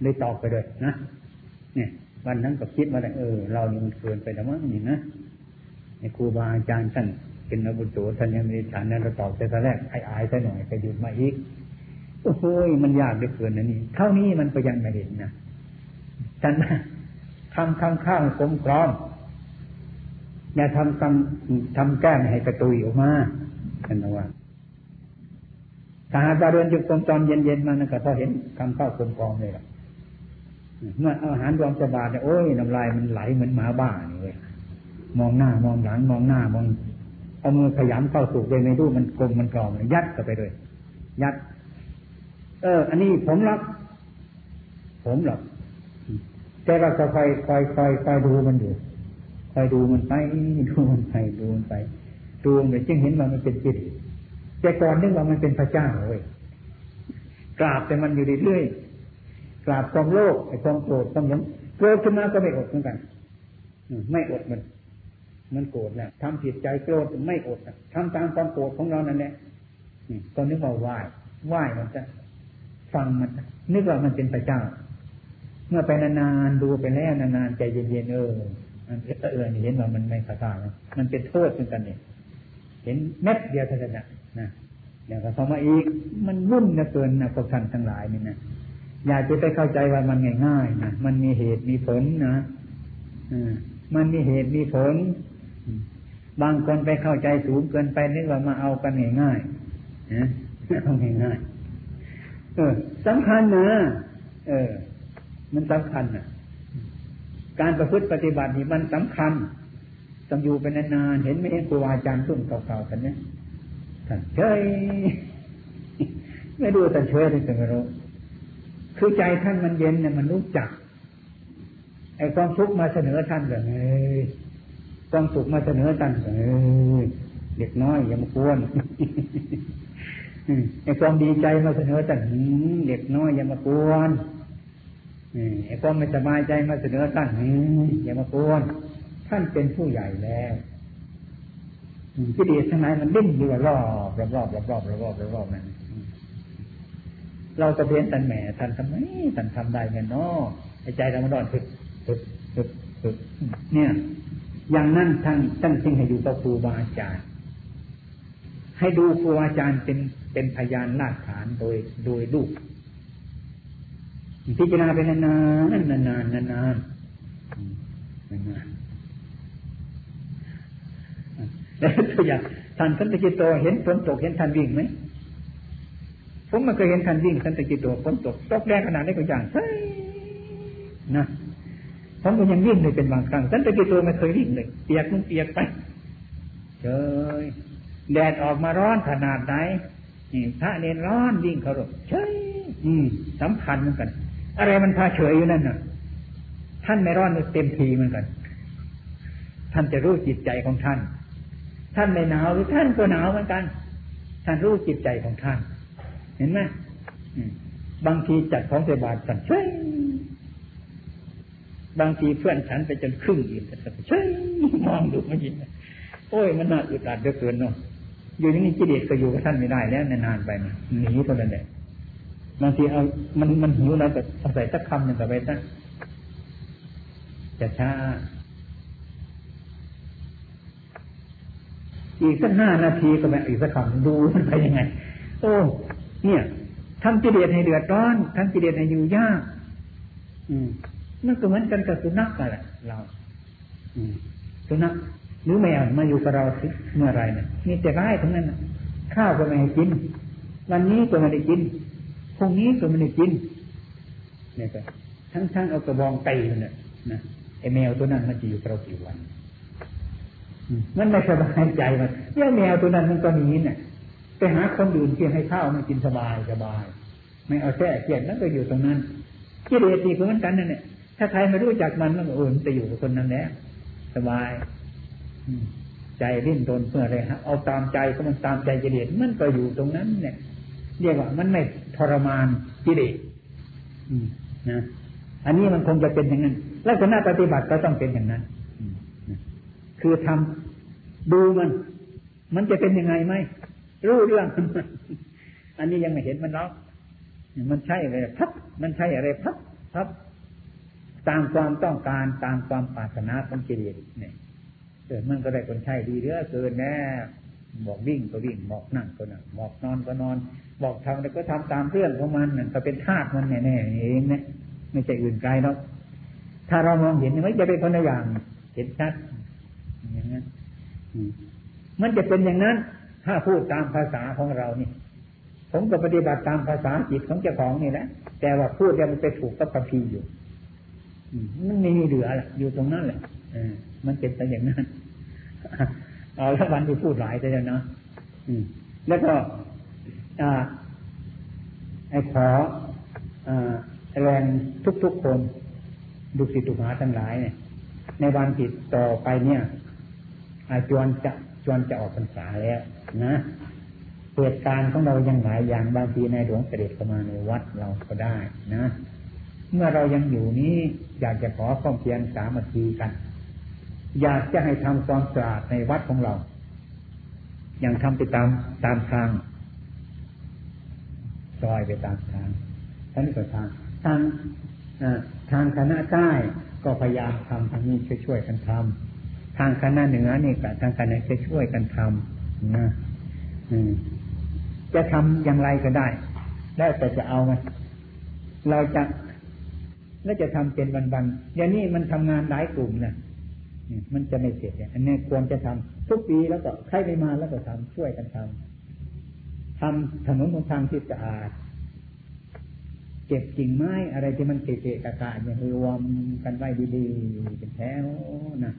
เลยตอบไปเลยนะเนี่ย วันนั้นก็คิดมาแต่เออ เรานี่มันเกินไปแล้วมั้งนี่นะในครูบาอาจารย์ท่านเป็นอบุตรท่านยังไมีฉันนั้นเราตอบแต่ตอนแรกไอ้อายซะหน่อยไปหยุดมาอีกโอ้โหมันยากเหลือเกินนะนี่เท่านี้มันก็ยังไม่เห็นนะฉันทำข้างข้างสมกรองอย่าทำกำทำแก้มให้กระตุยออกมาท่านว่า ถ้าหากเราเดินจุกตรงตอนเย็นๆมานะก็พอเห็นคำเข้ากลมกองเลยล่ะเมื่ออาหารรวมสบาดเนี่ยโอ้ยน้ำลายมันไหลเหมือนหมาบ้านี่เลยมองหน้ามองหลังมองหน้ามองเอามือขยำเข้าสู่ไปในรูมันกลมมันกรองยัดเข้าไปเลยยัด เออ อันนี้ผมรับ ผมหรอกแต่เราจะคอยคอยคอยคอยดูมันอยู่คอยดูมันไปดูมันไปดูมันไปดูมันไปจึงเห็นว่ามันเป็นจิต แต่ก่อนนึกว่ามันเป็นพระเจ้าเลยกราบแต่มันอยู่เรื่อยกราบความโลภไอ้ความโกรธความหลงโกรธขึ้นมาก็ไม่อดเหมือนกันไม่อดมัน มันโกรธเนี่ยทำผิดใจโกรธไม่อดทำตามความโกรธของเรานั่นแหละตอนนึกว่าไหว้ไหว้มันจะฟังมันนึกว่ามันเป็นพระเจ้า เมื่อไปนานๆดูไปแล้วนานๆใจเย็นๆเออมันเออเห็นว่ามันไม่พระเจ้ามันเป็นโทษเหมือนกันเนี่ย เห็นเม็ดเดียวเท่านั้นนะอย่างก็พอมาอีก มันวุ่นเกินนะพวกท่านทั้งหลายนี่นะอยากจะไปเข้าใจว่ามันง่ายๆนะมันมีเหตุมีผลนะมันมีเหตุมีผล บางคนไปเข้าใจสูงเกินไปนึกว่ามาเอากันง่ายๆนะเอาง่ายๆเออสำคัญนะเออ มันสำคัญนะการประพฤติปฏิบัตินี่มันสำคัญ ต้องอยู่ไปนานๆเห็นไม่เห็นครูอาจารย์รุ่นเก่าๆกันเนี่ยท่านเฉยไม่ดูท่านเฉยเลยแต่ไม่รู้คือใจท่านมันเย็นเนี่ยมันรู้จัก ไอ้ความทุกข์มาเสนอท่านแบบเอ้ยความสุขมาเสนอท่านเอ้ยเด็กน้อยอย่ามากวนไอ้ความดีใจมาเสนอท่านเด็กน้อยอย่ามากวนไอ้ความไม่สบายใจมาเสนอท่านอย่ามากวน ท่านเป็นผู้ใหญ่แล้วกิเลสทั้งหลายมันดิ้นอยู่รอบรอบรอบรอบรอบรอบรอบรอบนั่นเราจะเพียนท่านแหม่ท่านทำไมท่านทำได้เงี้ยเนาะใจเรามันร้อนฝึกฝึกฝึกฝึกเนี่ย อย่างนั้นท่านท่านจึงให้อยู่กับครูบาอาจารย์ ให้ดูครูอาจารย์เป็นเป็นพยานหลักฐานโดยโดยลูกพิจารณาไปนานๆนานๆนานๆนานๆนานแล้ว ตัวอย่างท่านสันติกิโตเห็นฝนตกเห็นท่านวิ่งไหมผมมันเคยเห็นท่านวิ่งสันติกิโตฝนตกตกแรงขนาดนี้ก็อย่างใช่นะผมก็ยังวิ่งเลยเป็นบางครั้งสันติกิโตไม่เคยวิ่งเลยเปียกมันเปียกไปเฉยแดดออกมาร้อนขนาดไหนนี่พระเนรร้อนวิ่งเขารอกเฉยอืมสำคัญเหมือนกัน อะไรมันพาเฉยอยู่นั่นน่ะ ท่านไม่ร้อนเต็มทีเหมือนกัน ท่านจะรู้จิตใจของท่าน ท่านไม่หนาวหรือท่านก็หนาวเหมือนกัน ท่านรู้จิตใจของท่าน เห็นไหมบางทีจัดของใส่บาตรกันเช่บางทีเพื่อนฉันไปจนครึ่งอิ่มแต่เช่มองดูไม่ยินโอ้ยมันน่าอึดอัดเหลือเกินเนาะอยู่อย่างนี้กิเลสก็อยู่กับท่านไม่ได้แล้วนานๆไปนะหนีเท่านั้นแหละบางทีเอามันมันหิวแล้วก็เอาใส่สักคำหนึ่งก็ไปซะจะช้า อีกสักห้านาทีก็ไปอีกสักคำดูมันไปยังไง โอ้ เนี่ยทำกิเลสให้เดือดร้อนทำกิเลสให้อยู่ยาก อืมมันก็เหมือนกันกับสุนัขกันแหละเรา อืมสุนัขหรือแมวมาอยู่กับเราเมื่อไรเนี่ยมีแต่ร้ายทั้งนั้นข้าวก็ไม่ให้กิน วันนี้ก็ไม่ได้กินพรุ่งนี้ก็ไม่ได้กินเนี่ยก็ทั้งๆเอากระบองตีมันเนี่ยนะไอแมวตัวนั้นมันจะอยู่กับเรากี่วัน มันไม่สบายใจมันเย่าแมวตัวนั้นมันก็หนีเนี่ยไปหาคนอื่นที่ให้ข้าวมันกินสบายสบาย ไม่เอาแท้เกียดนั่นก็อยู่ตรงนั้นกิเลสตีเหมือนกันนั่นแหละถ้าใครไม่รู้จักมันมันก็อื่นไปอยู่กับคนนั้นแล้วสบายใจริ่นรนเพื่ออะไรฮะเอาตามใจก็มันตามใจกิเลสมันก็อยู่ตรงนั้น เนี่ยเรียกว่ามันไม่ทรมานกิเลสนะอันนี้มันคงจะเป็นอย่างนั้น แลักษณะปฏิบัติก็ต้องเป็นอย่างนั้น คือทำดูมัน มันจะเป็นยังไงไหมรู้เรื่องอันนี้ยังไม่เห็นมันหรอกมันใช่อะไรพับมันใช่อะไรพับพับตามความต้องการตามความปรารถนาของกิเลสเนี่ยเกิดมันก็ได้คนใช่ดีเรือเกินแน่บอกวิ่งก็วิ่งบอกนั่งก็นั่งบอกนอนก็นอน บอกทำแล้วก็ทำตามเรื่องของมันนั่นก็เป็นธาตุมันแน่ๆเองเนี่ยไม่ใช่อื่นไกลหรอกถ้าเรามองเห็นไม่จะเป็นคนละอย่างเห็นชัด มันจะเป็นอย่างนั้น ถ้าพูดตามภาษาของเรานี่ ผมก็ปฏิบัติตามภาษาจิตของเจ้าของนี่แหละแต่ว่าพูดแล้วมันไปถูกกับคัมภีอยู่มันไม่มีเหลืออยู่ตรงนั้นแหละมันเป็นไปอย่างนั้นเอาละวันที่พูดหลายแต่แล้วนะแล้วก็ไอ้ขอแรงทุกๆคนดุสิตุหาทั้งหลายเนี่ย ในวันจิตต่อไปเนี่ย จวนจะจวนจะออกพรรษาแล้วนะเหตุการณ์ของเรายังหลายอย่างบางทีในหลวงเสด็จเข้ามาในวัดเราก็ได้นะ เมื่อเรายังอยู่นี้อยากจะขอความเพียรสามัคคีกัน อยากจะให้ทำความสะอาดในวัดของเรา อย่างทำไปตามตามทางซอยไปตามทางท่านก็ทางทางทางคณะใต้ก็พยายามทำทางนี้ช่วยๆกันทำ ทางคณะเหนือนี่กับทางคณะจะช่วยกันทำนะจะทำอย่างไรก็ได้ แล้วแต่จะเอาไหมเราจะแล้วจะทำเป็นวันๆอย่างนี้มันทำงานหลายกลุ่มนะมันจะไม่เสร็จอันนี้ควรจะทำทุกปีแล้วก็ใครไปมาแล้วก็ทำช่วยกันทำทำถนนบนทางที่สะอาดเก็บกิ่งไม้อะไรที่มันเกะเกะกะกะเนี่ยรวมกันไว้ดีๆเป็นแถวนะ